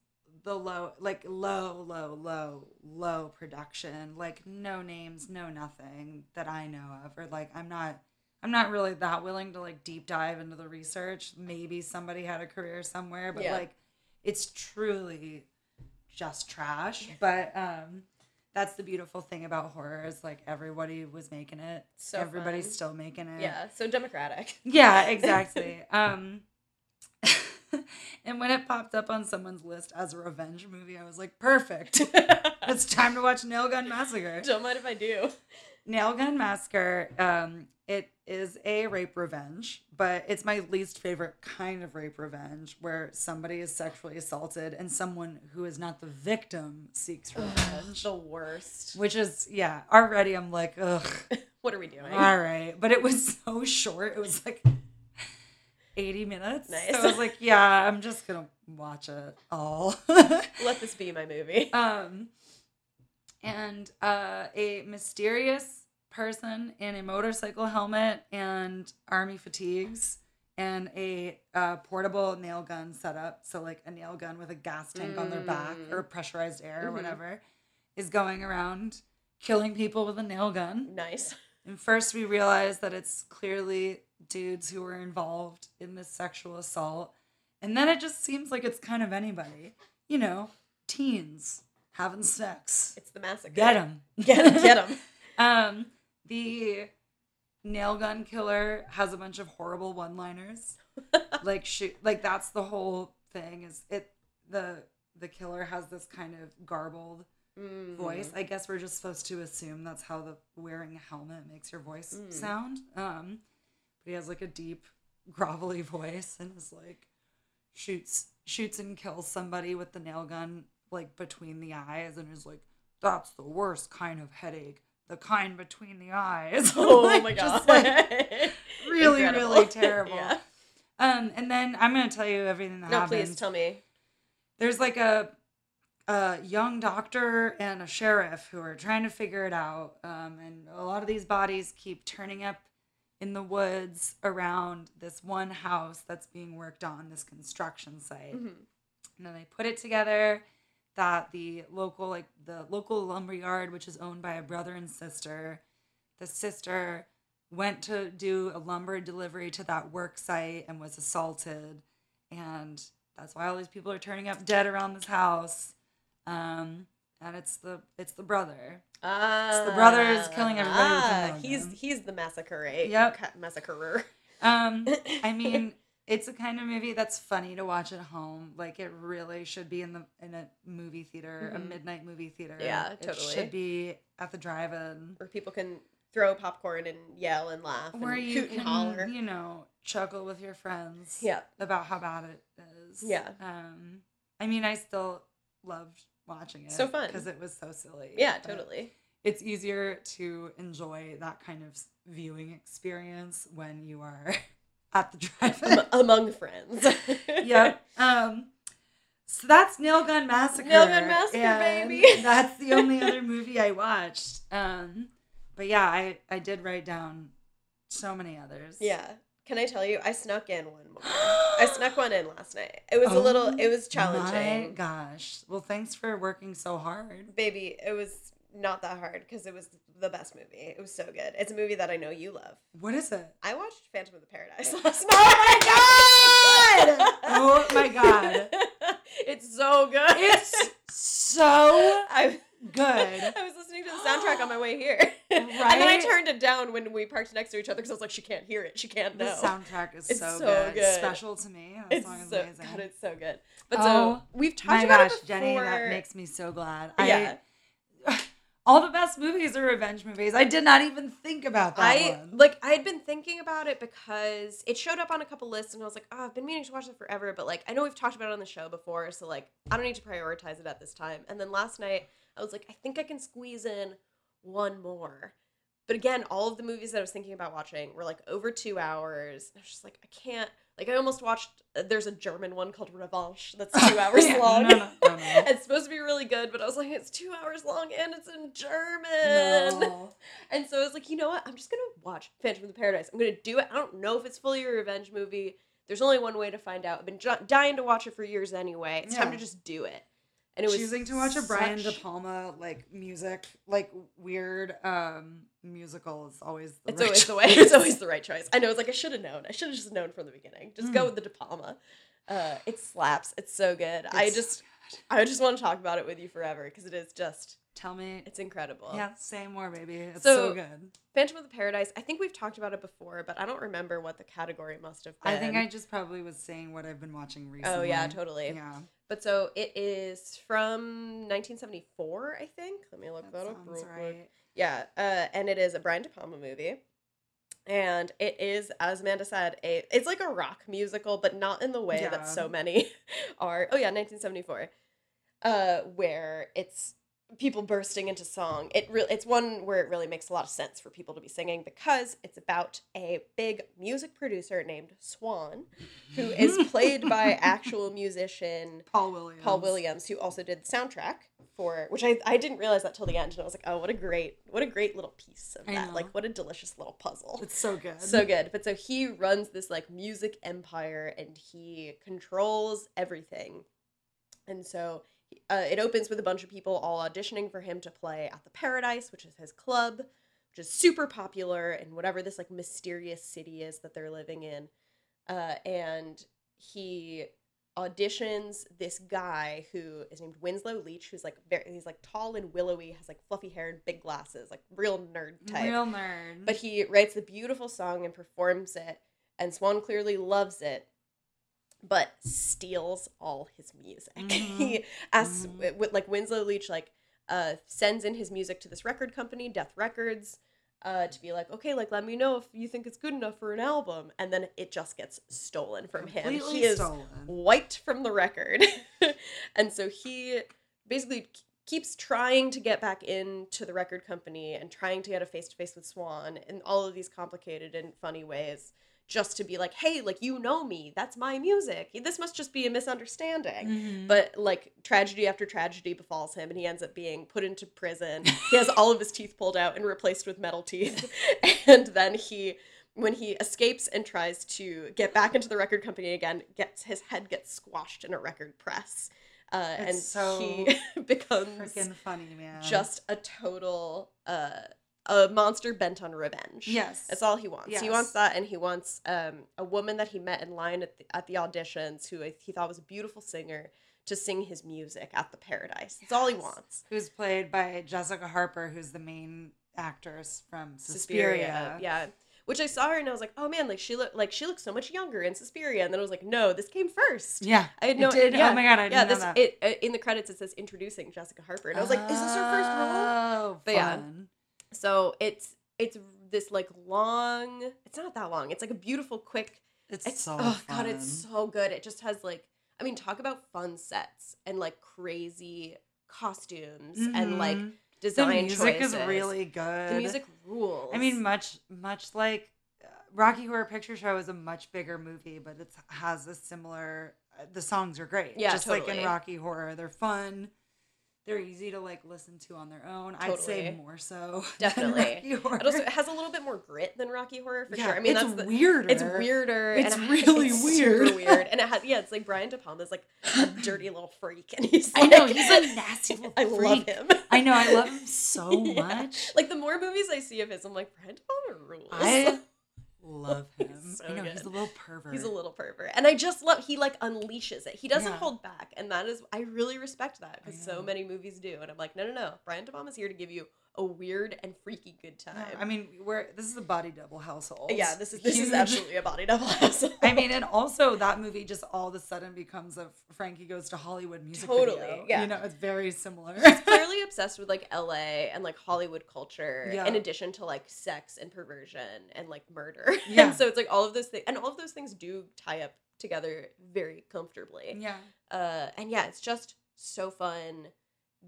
the low, like low, low, low, low production, like no names, no nothing that I know of, or like I'm not. I'm not really that willing to like deep dive into the research. Maybe somebody had a career somewhere, but Yeah. like it's truly just trash. But um that's the beautiful thing about horror is like everybody was making it. So Everybody's fun. still making it. yeah, so democratic. Yeah, exactly. um and when it popped up on someone's list as a revenge movie, I was like, perfect. it's time to watch Nail Gun Massacre. Don't mind if I do. Nail Gun Massacre, um, it is a rape revenge, but it's my least favorite kind of rape revenge where somebody is sexually assaulted and someone who is not the victim seeks revenge. The worst. Which is, yeah, already I'm like, ugh, What are we doing? all right. But it was so short. It was like 80 minutes. Nice. So I was like, yeah, I'm just going to watch it all. Let this be my movie. Um, and uh, a mysterious person in a motorcycle helmet and army fatigues and a uh, portable nail gun setup. So, like a nail gun with a gas tank on their back Mm. or pressurized air or Mhm. whatever is going around killing people with a nail gun. Nice. And first, we realize that it's clearly dudes who were involved in this sexual assault. And then it just seems like it's kind of anybody, you know, teens, having sex. It's the massacre. Get them. Get them. Get them. um, the nail gun killer has a bunch of horrible one-liners. like shoot, like that's the whole thing. Is it the the killer has this kind of garbled Mm. voice. I guess we're just supposed to assume that's how the wearing a helmet makes your voice Mm. sound. Um, but he has like a deep, grovelly voice and is like shoots shoots and kills somebody with the nail gun like between the eyes and is like, "That's the worst kind of headache, the kind between the eyes." Oh Like, my god. just, like, really, Incredible. really terrible. Yeah. Um, and then I'm gonna tell you everything that No, happens please tell me. there's like a a young doctor and a sheriff who are trying to figure it out um, and a lot of these bodies keep turning up in the woods around this one house that's being worked on this construction site Mhm. and then they put it together that the local like the local lumber yard which is owned by a brother and sister the sister went to do a lumber delivery to that work site and was assaulted and that's why all these people are turning up dead around this house um and it's the it's the brother Ah, the brother is killing everybody ah, he's he's the massacre. Yep. Massacrer. um i mean it's a kind of movie that's funny to watch at home like it really should be in the in a movie theater a Mhm. midnight movie theater Yeah, it totally. should be at the drive-in where people can throw popcorn and yell and laugh where and you can and holler. you know chuckle with your friends Yeah. about how bad it is Yeah. um i mean i still loved watching it So fun. because it was so silly Yeah, totally. it's easier to enjoy that kind of viewing experience when you are at the drive-in Am- among friends. yep. Um, so that's Nail Gun Massacre. Nail Gun Massacre, and baby. that's the only other movie I watched. Um, but yeah, I I did write down so many others. yeah. Can I tell you? I snuck in one more. I snuck one in last night. It was a little. It was Oh My challenging. gosh. Well, thanks for working so hard. Baby, it was not that hard because it was the best movie. It was so good. It's a movie that I know you love. What is it? I watched Phantom of the Paradise last night. Oh my god! Oh my god! it's so good. It's so I, good. I was listening to the soundtrack on my way here. And then I turned it down when we parked next to each other because I was like, she can't hear it. She can't know." The soundtrack is It's so, so good. good. Special to me. That it's song is so amazing. God, it's so good. But Oh so we've talked My about gosh. Jenny, that makes me so glad. yeah. I all the best movies are revenge movies. I did not even think about that I one. like I had been thinking about it because it showed up on a couple lists and I was like, oh, I've been meaning to watch it forever, but like I know we've talked about it on the show before, so like I don't need to prioritize it at this time. And then last night I was like, I think I can squeeze in one more. But again, all of the movies that I was thinking about watching were like over two hours. I was just like, I can't. Like I almost watched. uh, There's a German one called Revanche that's two hours Yeah, long. no, no, no, it's supposed to be really good, but I was like, it's two hours long and it's in German. No. And so I was like, you know what? I'm just gonna watch Phantom of the Paradise. I'm gonna do it. I don't know if it's fully a revenge movie. There's only one way to find out. I've been j- dying to watch it for years anyway. It's time to just do it. And it was choosing to watch a Brian such- De Palma like music, like weird um musical is always the It's right always the way. It's always the right choice. I know. It's like I should have known. I should have just known from the beginning. Just go Mm. with the De Palma. Uh, it slaps. It's so good. I It's so just, I just want to talk about it with you forever because it is just, Tell me. it's incredible. Yeah, say more, baby. It's so, So- good. Phantom of the Paradise. I think we've talked about it before, but I don't remember what the category must have been. I think I just probably was saying what I've been watching recently. Oh yeah, totally. Yeah, But so it is from 1974, I think. Let me look that that, up real quick. Yeah, uh, and it is a Brian De Palma movie, and it is, as Amanda said, a it's like a rock musical, but not in the way Yeah. that so many are. Oh yeah, 1974, uh, where it's people bursting into song. It really it's one where it really makes a lot of sense for people to be singing because it's about a big music producer named Swan, who is played by actual musician Paul Williams. Paul Williams, who also did the soundtrack for which I, I didn't realize that till the end, and I was like, oh, what a great what a great little piece of I that. know. Like what a delicious little puzzle. It's so good. So good. But so he runs this like music empire and he controls everything. And so uh, it opens with a bunch of people all auditioning for him to play at the Paradise, which is his club, which is super popular in whatever this like mysterious city is that they're living in. Uh, and he auditions this guy who is named Winslow Leach, who's like very he's like tall and willowy, has like fluffy hair and big glasses, like real nerd type. Real nerd. But he writes the beautiful song and performs it, and Swan clearly loves it, but steals all his music. Mhm. he asks, Mhm. like Winslow Leach, like uh, sends in his music to this record company, Death Records, uh, to be like, okay, like let me know if you think it's good enough for an album, and then it just gets stolen from him. Completely He is stolen. wiped from the record. and so he basically keeps trying to get back into the record company and trying to get a face to face with Swan in all of these complicated and funny ways just to be like, hey, like you know me, that's my music. This must just be a misunderstanding. Mhm. But like tragedy after tragedy befalls him, and he ends up being put into prison. he has all of his teeth pulled out and replaced with metal teeth. and then he, when he escapes and tries to get back into the record company again, gets his head gets squashed in a record press, uh, and so he becomes freaking funny, man. just a total uh, a monster bent on revenge. yes. That's all he wants. He wants that, and he wants um, a woman that he met in line at the, at the auditions, who he thought was a beautiful singer, to sing his music at the Paradise. That's all he Yes. wants. Who's played by Jessica Harper, who's the main actress from Suspiria. yeah. Which I saw her and I was like, oh man, like she looked like she looks so much younger in Suspiria, and then I was like, no, this came first. Yeah. I had no. did? Yeah, Oh my God, I didn't yeah. know This that. it uh, in the credits it says introducing Jessica Harper, and I was like, is this her first role? Oh, But yeah. Fun. So it's it's this like long. It's not that long. It's like a beautiful, quick It's, It's so oh god, it's so good. It just has like I mean, talk about fun sets and like crazy costumes and like Mhm. design the music choices. is really good. the music rules. I mean, much much like uh, Rocky Horror Picture Show is a much bigger movie, but it has a similar. Uh, the songs are great. Yeah, just like in. Rocky Horror, they're fun. They're easy to like listen to on their own. I'd say more so. Definitely. Than Rocky Horror. it also it has a little bit more grit than Rocky Horror for Yeah, sure. I mean, it's that's the, weirder. it's weirder. It's really it's weird. Super weird, and it has yeah. It's like Brian De Palma's like a dirty little freak, and he's I know he's a nasty little I freak. love him. I know. I love him so Yeah. much. Like the more movies I see of his, I'm like Brian De Palma rules. I love him. He's so I know he's a little pervert. He's a little pervert, and I just love he like unleashes it. He doesn't Yeah. hold back, and that is I really respect that because so many movies do. And I'm like, no, no, no. Brian De Palma's here to give you a weird and freaky good time. Yeah, I mean, we're this is a body double household. yeah, this is this is absolutely a body double. household. I mean, and also that movie just all of a sudden becomes a Frankie Goes to Hollywood music Totally, video. yeah. You know, it's very similar. He's clearly obsessed with like LA and like Hollywood culture, Yeah. in addition to like sex and perversion and like murder. Yeah. and so it's like all of those things, and all of those things do tie up together very comfortably. yeah. uh and yeah it's just so fun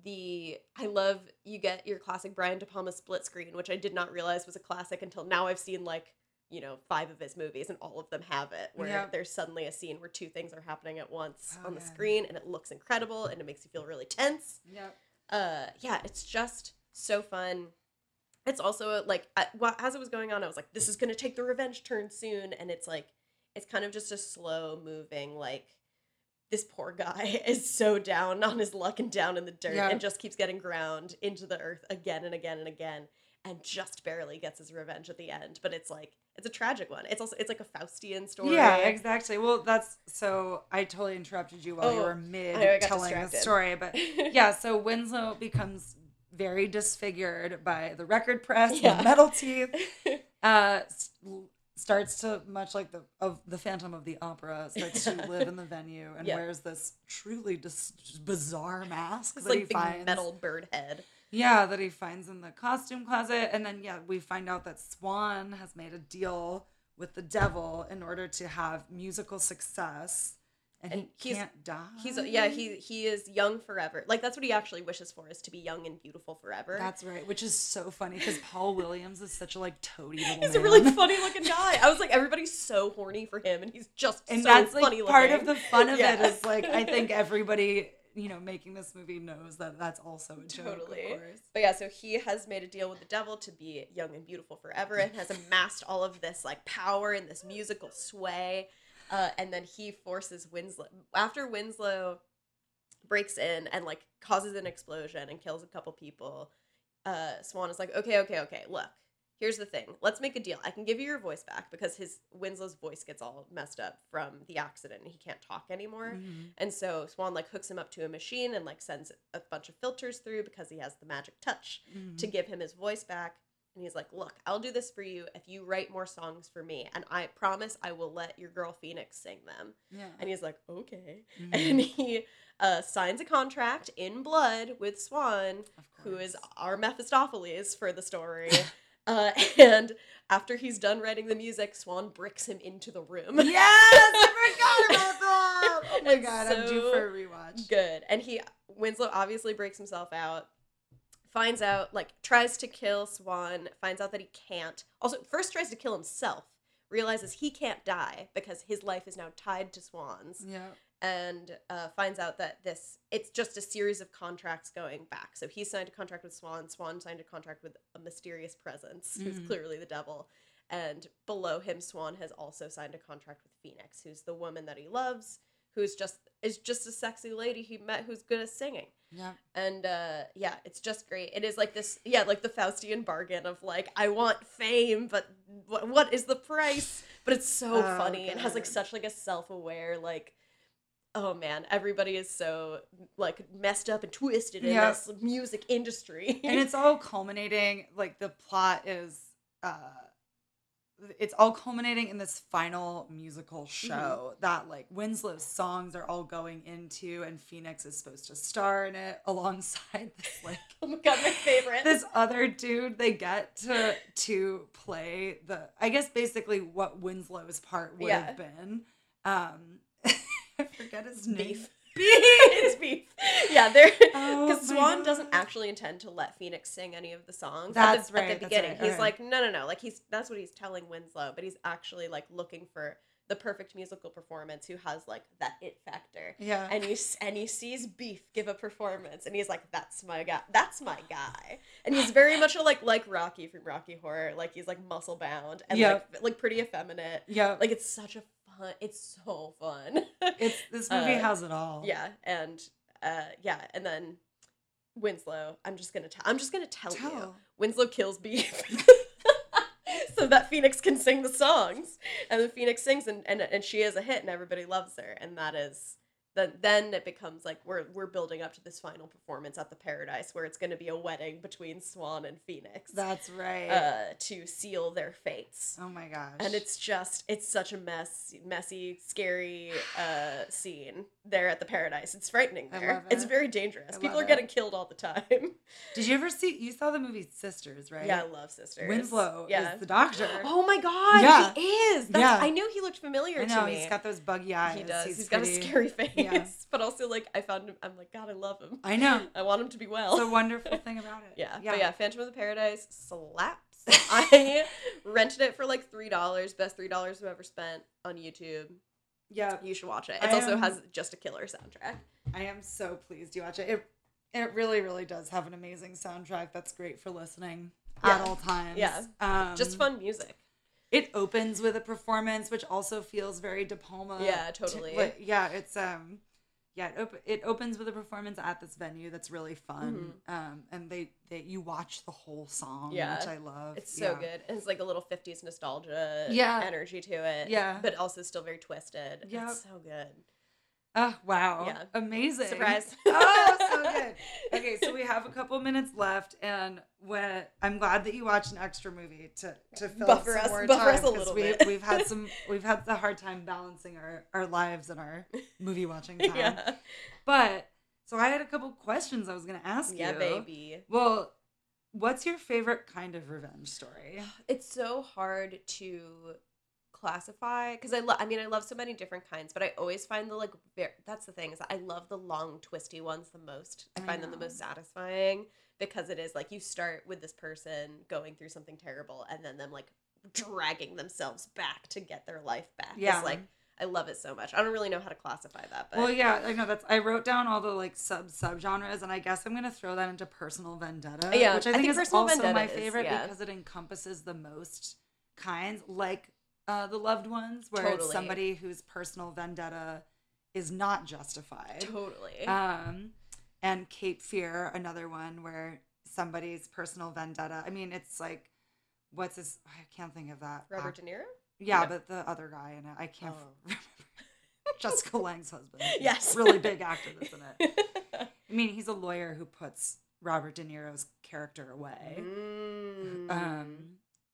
the i love you get your classic brian de palma split screen which i did not realize was a classic until now i've seen like you know five of his movies and all of them have it where Yeah. there's suddenly a scene where two things are happening at once Oh, on the yeah. screen and it looks incredible and it makes you feel really tense Yeah. uh yeah it's just so fun it's also like I, well, as it was going on i was like this is going to take the revenge turn soon and it's like it's kind of just a slow moving like this poor guy is so down on his luck and down in the dirt Yeah. and just keeps getting ground into the earth again and again and again and just barely gets his revenge at the end but it's like it's a tragic one it's also it's like a faustian story Yeah, exactly. Well, that's so I totally interrupted you while you Oh, were mid I know, telling the story, but yeah, so Winslow becomes very disfigured by the record press and Yeah. the metal teeth. Uh, starts to much like the of the Phantom of the Opera starts to live in the venue and Yeah. wears this truly dis- bizarre mask it's that he like big finds. metal bird head Yeah, that he finds in the costume closet. And then, yeah, we find out that Swan has made a deal with the devil in order to have musical success. And, And he he's- can't die. He's yeah, he he is young forever. Like that's what he actually wishes for is to be young and beautiful forever. That's right, which is so funny because Paul Williams is such a like toady little he's a really funny looking guy. I was like, everybody's so horny for him, and he's just and so that's like funny part looking. of the fun of Yeah. it is like I think everybody you know making this movie knows that that's also a joke. Totally. Of course. But yeah, so he has made a deal with the devil to be young and beautiful forever, and has amassed all of this like power and this musical sway. Uh, and then he forces Winslow after Winslow breaks in and like causes an explosion and kills a couple people. Uh, Swan is like, okay, okay, okay, look, Here's the thing. Let's make a deal. I can give you your voice back because his Winslow's voice gets all messed up from the accident and he can't talk anymore. Mhm. And so Swan like hooks him up to a machine and like sends a bunch of filters through because he has the magic touch to Mhm. give him his voice back. And he's like, "Look, I'll do this for you if you write more songs for me, and I promise I will let your girl Phoenix sing them." Yeah. And he's like, "Okay." Mhm. And he uh, signs a contract in blood with Swan, who is our Mephistopheles for the story. uh, and after he's done writing the music, Swan bricks him into the room. Yes, I forgot about that. Oh my It's god, I'm due for a rewatch. Good. And he Winslow obviously breaks himself out. Finds out, like, tries to kill Swan, finds out that he can't. Also, first tries to kill himself, realizes he can't die because his life is now tied to Swan's, Yeah. and uh, finds out that this it's just a series of contracts going back. So he signed a contract with Swan, Swan signed a contract with a mysterious presence, who's Mhm. clearly the devil. And below him, Swan has also signed a contract with Phoenix, who's the woman that he loves, who's just is just a sexy lady he met who's good at singing. Yeah. And uh yeah, it's just great. It is like this yeah, like the Faustian bargain of like I want fame, but what what is the price? But it's so Oh, funny and has like such like a self-aware like oh man, everybody is so like messed up and twisted in Yeah. this music industry. and it's all culminating like the plot is uh it's all culminating in this final musical show that like Winslow's songs are all going into and Phoenix is supposed to star in it alongside this like oh my god, my favorite. this other dude they get to to play the I guess basically what Winslow's part would Yeah. have been. Um I forget his name. Beef. Beef. it's beef. Yeah, they're Oh because my Swan doesn't actually intend to let Phoenix sing any of the songs. That's at the, right, At the beginning, right, he's alright. like, no, no, no. Like he's that's what he's telling Winslow, but he's actually like looking for the perfect musical performance who has like that it factor. Yeah. And you and he sees Beef give a performance, and he's like, "That's my guy. That's my guy." And he's very much a, like like Rocky from Rocky Horror. Like he's like muscle bound and Yep. like like pretty effeminate. yeah. Like it's such a It's so fun. It's this movie Uh, has it all. Yeah, and uh, yeah, and then Winslow. I'm just gonna tell. I'm just gonna tell, you. Winslow kills Beef, so that Phoenix can sing the songs, and then Phoenix sings, and and, and she is a hit, and everybody loves her, and that is. Then, then it becomes like we're we're building up to this final performance at the Paradise where it's going to be a wedding between Swan and Phoenix That's right. uh, to seal their fates oh my gosh. and it's just it's such a mess messy scary uh scene there at the paradise it's frightening there love it's very dangerous I people are getting killed all the time Did you ever see you saw the movie Sisters, right? yeah i love sisters Winslow yeah is the doctor. oh my god Yeah. he is That's, Yeah. i knew he looked familiar I know, to me he's got those buggy eyes. he does He's, he's got a scary face Yeah. but also like i found him i'm like god i love him I know. i want him to be well It's a wonderful thing about it. Yeah, Yeah. but yeah, Phantom of the Paradise slaps. I rented it for like three dollars, best three dollars I've ever spent on YouTube. Yeah. You should watch it. It also am- has just a killer soundtrack. I am so pleased you watch it. It it really, really does have an amazing soundtrack that's great for listening at all times. Yeah. Um, Just fun music. It opens with a performance, which also feels very De Palma. Yeah, to- totally. like, yeah, it's um, yeah, it, op- it opens with a performance at this venue that's really fun. Um, and they they you watch the whole song, Mm-hmm. Yeah. which I love. It's so Yeah. good. It's like a little 50s nostalgia Yeah. energy to it. Yeah. But also still very twisted. It's so good. Oh wow! Yeah. amazing. Surprise. oh, so good. Okay, so we have a couple minutes left, and when I'm glad that you watched an extra movie to to fill Buffer some us- more buffer time us a 'cause little we, bit. We've had some we've had the hard time balancing our our lives and our movie watching time. yeah. But so I had a couple questions I was gonna ask Yeah, you. baby. Well, what's your favorite kind of revenge story? it's so hard to classify because I love I mean I love so many different kinds but I always find the like ver- that's the thing is I love the long twisty ones the most I I find them the most satisfying because it is like you start with this person going through something terrible and then them like dragging themselves back to get their life back It's Yeah. like I love it so much I don't really know how to classify that but Well, yeah, I know that's. I wrote down all the like sub sub genres, and I guess I'm gonna throw that into personal vendetta. Yeah, which I I think, think is also my is- favorite yeah. because it encompasses the most kinds, like uh, the loved ones, where it's somebody whose personal vendetta is not justified. totally Um, and Cape Fear, another one where somebody's personal vendetta. I mean, it's like what's his? I can't think of that. Robert act- De Niro. Yeah, Yeah. but the other guy in it, I can't Oh. remember. Jessica Lange's husband. Yes. really big actor that's in it. I mean, he's a lawyer who puts Robert De Niro's character away. Mm. Um,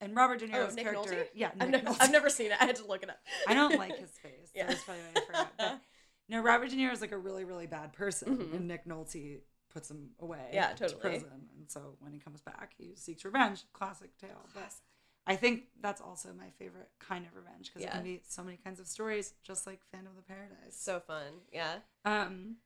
and Robert De oh, Niro's Nick character, Nolte. yeah, I've, never, I've never seen it. I had to look it up. I don't like his face. Yeah. That's probably why I forgot. But no, Robert De Niro is like a really, really bad person, Mhm. and Nick Nolte puts him away. Yeah, To prison, and so when he comes back, he seeks revenge. Classic tale. But I think that's also my favorite kind of revenge because it can be so many kinds of stories, just like Phantom of the Paradise. So fun. Yeah. Um,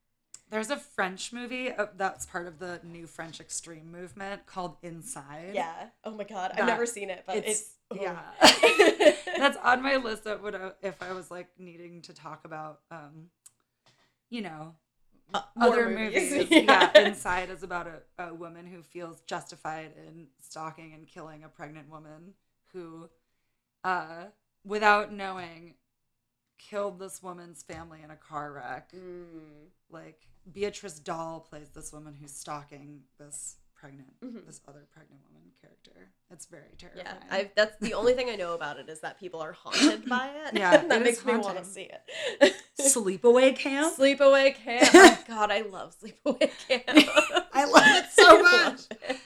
there's a French movie uh, that's part of the new French extreme movement called Inside. Yeah. Oh my god. That- I've never seen it, but it's, it's- oh. yeah. that's on my list of what I, if I was like needing to talk about, um, you know, Uh, other movies. movies. Yeah. yeah. Inside is about a, a woman who feels justified in stalking and killing a pregnant woman who, uh, without knowing, killed this woman's family in a car wreck. Mm. Like Béatrice Dalle plays this woman who's stalking this pregnant, Mhm. this other pregnant woman character. It's very Yeah, terrifying. I that's the only thing I know about it is that people are haunted by it. Yeah, that it makes me want to see it. Sleepaway Camp. Sleepaway Camp. Oh God, I love Sleepaway Camp. I love it so much. it.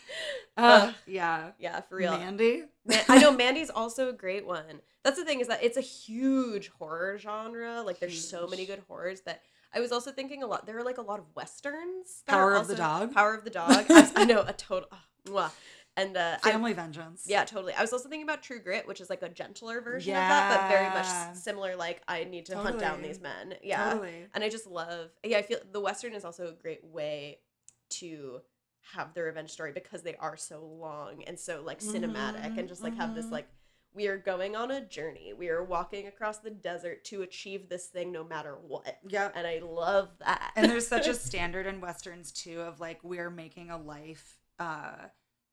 Uh, yeah. Yeah, for real. Mandy. Man, I know Mandy's also a great one. That's the thing is that it's a huge horror genre. Like there's so many good horrors that I was also thinking a lot. There are like a lot of westerns. that Power are of the Dog? Power of the Dog. I, I know a total. oh. And uh, I, Family Vengeance. yeah, totally. I was also thinking about True Grit, which is like a gentler version of that, but very much similar. Like I need to hunt down these men. Yeah, Totally. and I just love. Yeah, I feel the western is also a great way to have the revenge story because they are so long and so like cinematic and just like have this mhm. like we are going on a journey. We are walking across the desert to achieve this thing no matter what. Yeah. And I love that. and there's such a standard in westerns too of like we're making a life uh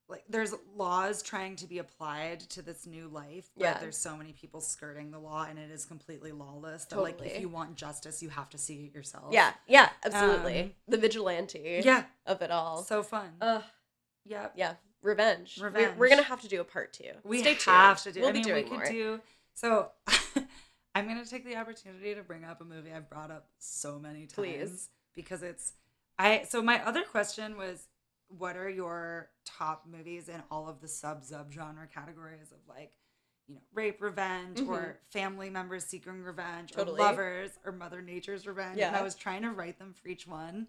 like there's laws trying to be applied to this new life but Yeah. there's so many people skirting the law and it is completely lawless that like if you want justice you have to see it yourself yeah, yeah, absolutely. Um, the vigilante yeah of it all. so fun Ugh, yep yeah, revenge. We're- We're, gonna have to do a part two. we Stay have tuned. to do We'll i be mean doing we could more. do so i'm gonna take the opportunity to bring up a movie i've brought up so many times Please. because it's i so my other question was what are your top movies in all of the sub sub genre categories of like you know rape revenge or family members seeking revenge Mm-hmm. Totally. or lovers or mother nature's revenge and i was trying to write them for each one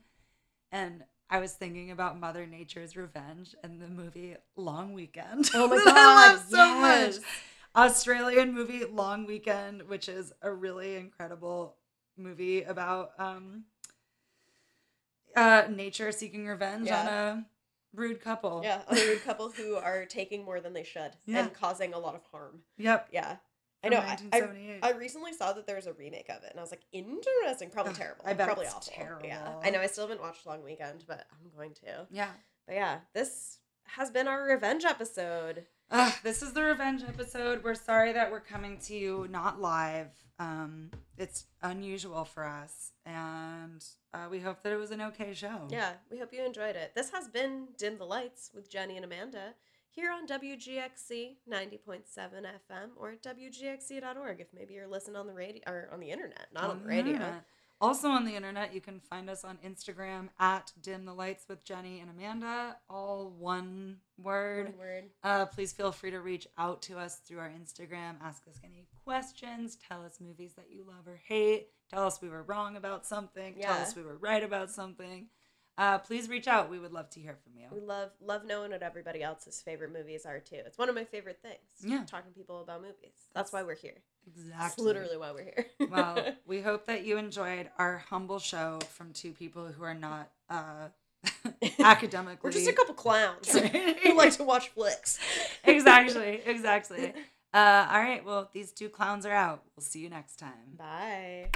and I was thinking about Mother Nature's Revenge and the movie Long Weekend. Oh my that I love God, so yes. much. Australian movie Long Weekend, which is a really incredible movie about um uh nature seeking revenge on a rude couple. Yeah, a rude couple who are taking more than they should Yeah. and causing a lot of harm. Yep. Yeah. I know. I, I, I recently saw that there was a remake of it, and I was like, interesting. Probably Ugh, terrible. I bet Probably it's awful. Yeah. I know. I still haven't watched Long Weekend, but I'm going to. yeah. But yeah, this has been our revenge episode. Ugh, this is the revenge episode. We're sorry that we're coming to you not live. Um, it's unusual for us, and uh, we hope that it was an okay show. Yeah, we hope you enjoyed it. This has been Dim the Lights with Jenny and Amanda here on WGXC 90.7 FM or WGXC.org if maybe you're listening on the radio or on the internet, not on, the radio. Also on the internet, you can find us on Instagram at Dim the Lights with Jenny and Amanda, all one word. One word. Uh, please feel free to reach out to us through our Instagram. Ask us any questions. Tell us movies that you love or hate. Tell us we were wrong about something. Tell us we were right about something. Uh, please reach out. We would love to hear from you. We love love knowing what everybody else's favorite movies are too. It's one of my favorite things. Yeah. Talking to people about movies. That's why we're here. Exactly. That's literally why we're here. well, we hope that you enjoyed our humble show from two people who are not uh, academically. we're just a couple clowns who like to watch flicks. exactly. Exactly. Uh, all right. Well, these two clowns are out. We'll see you next time. Bye.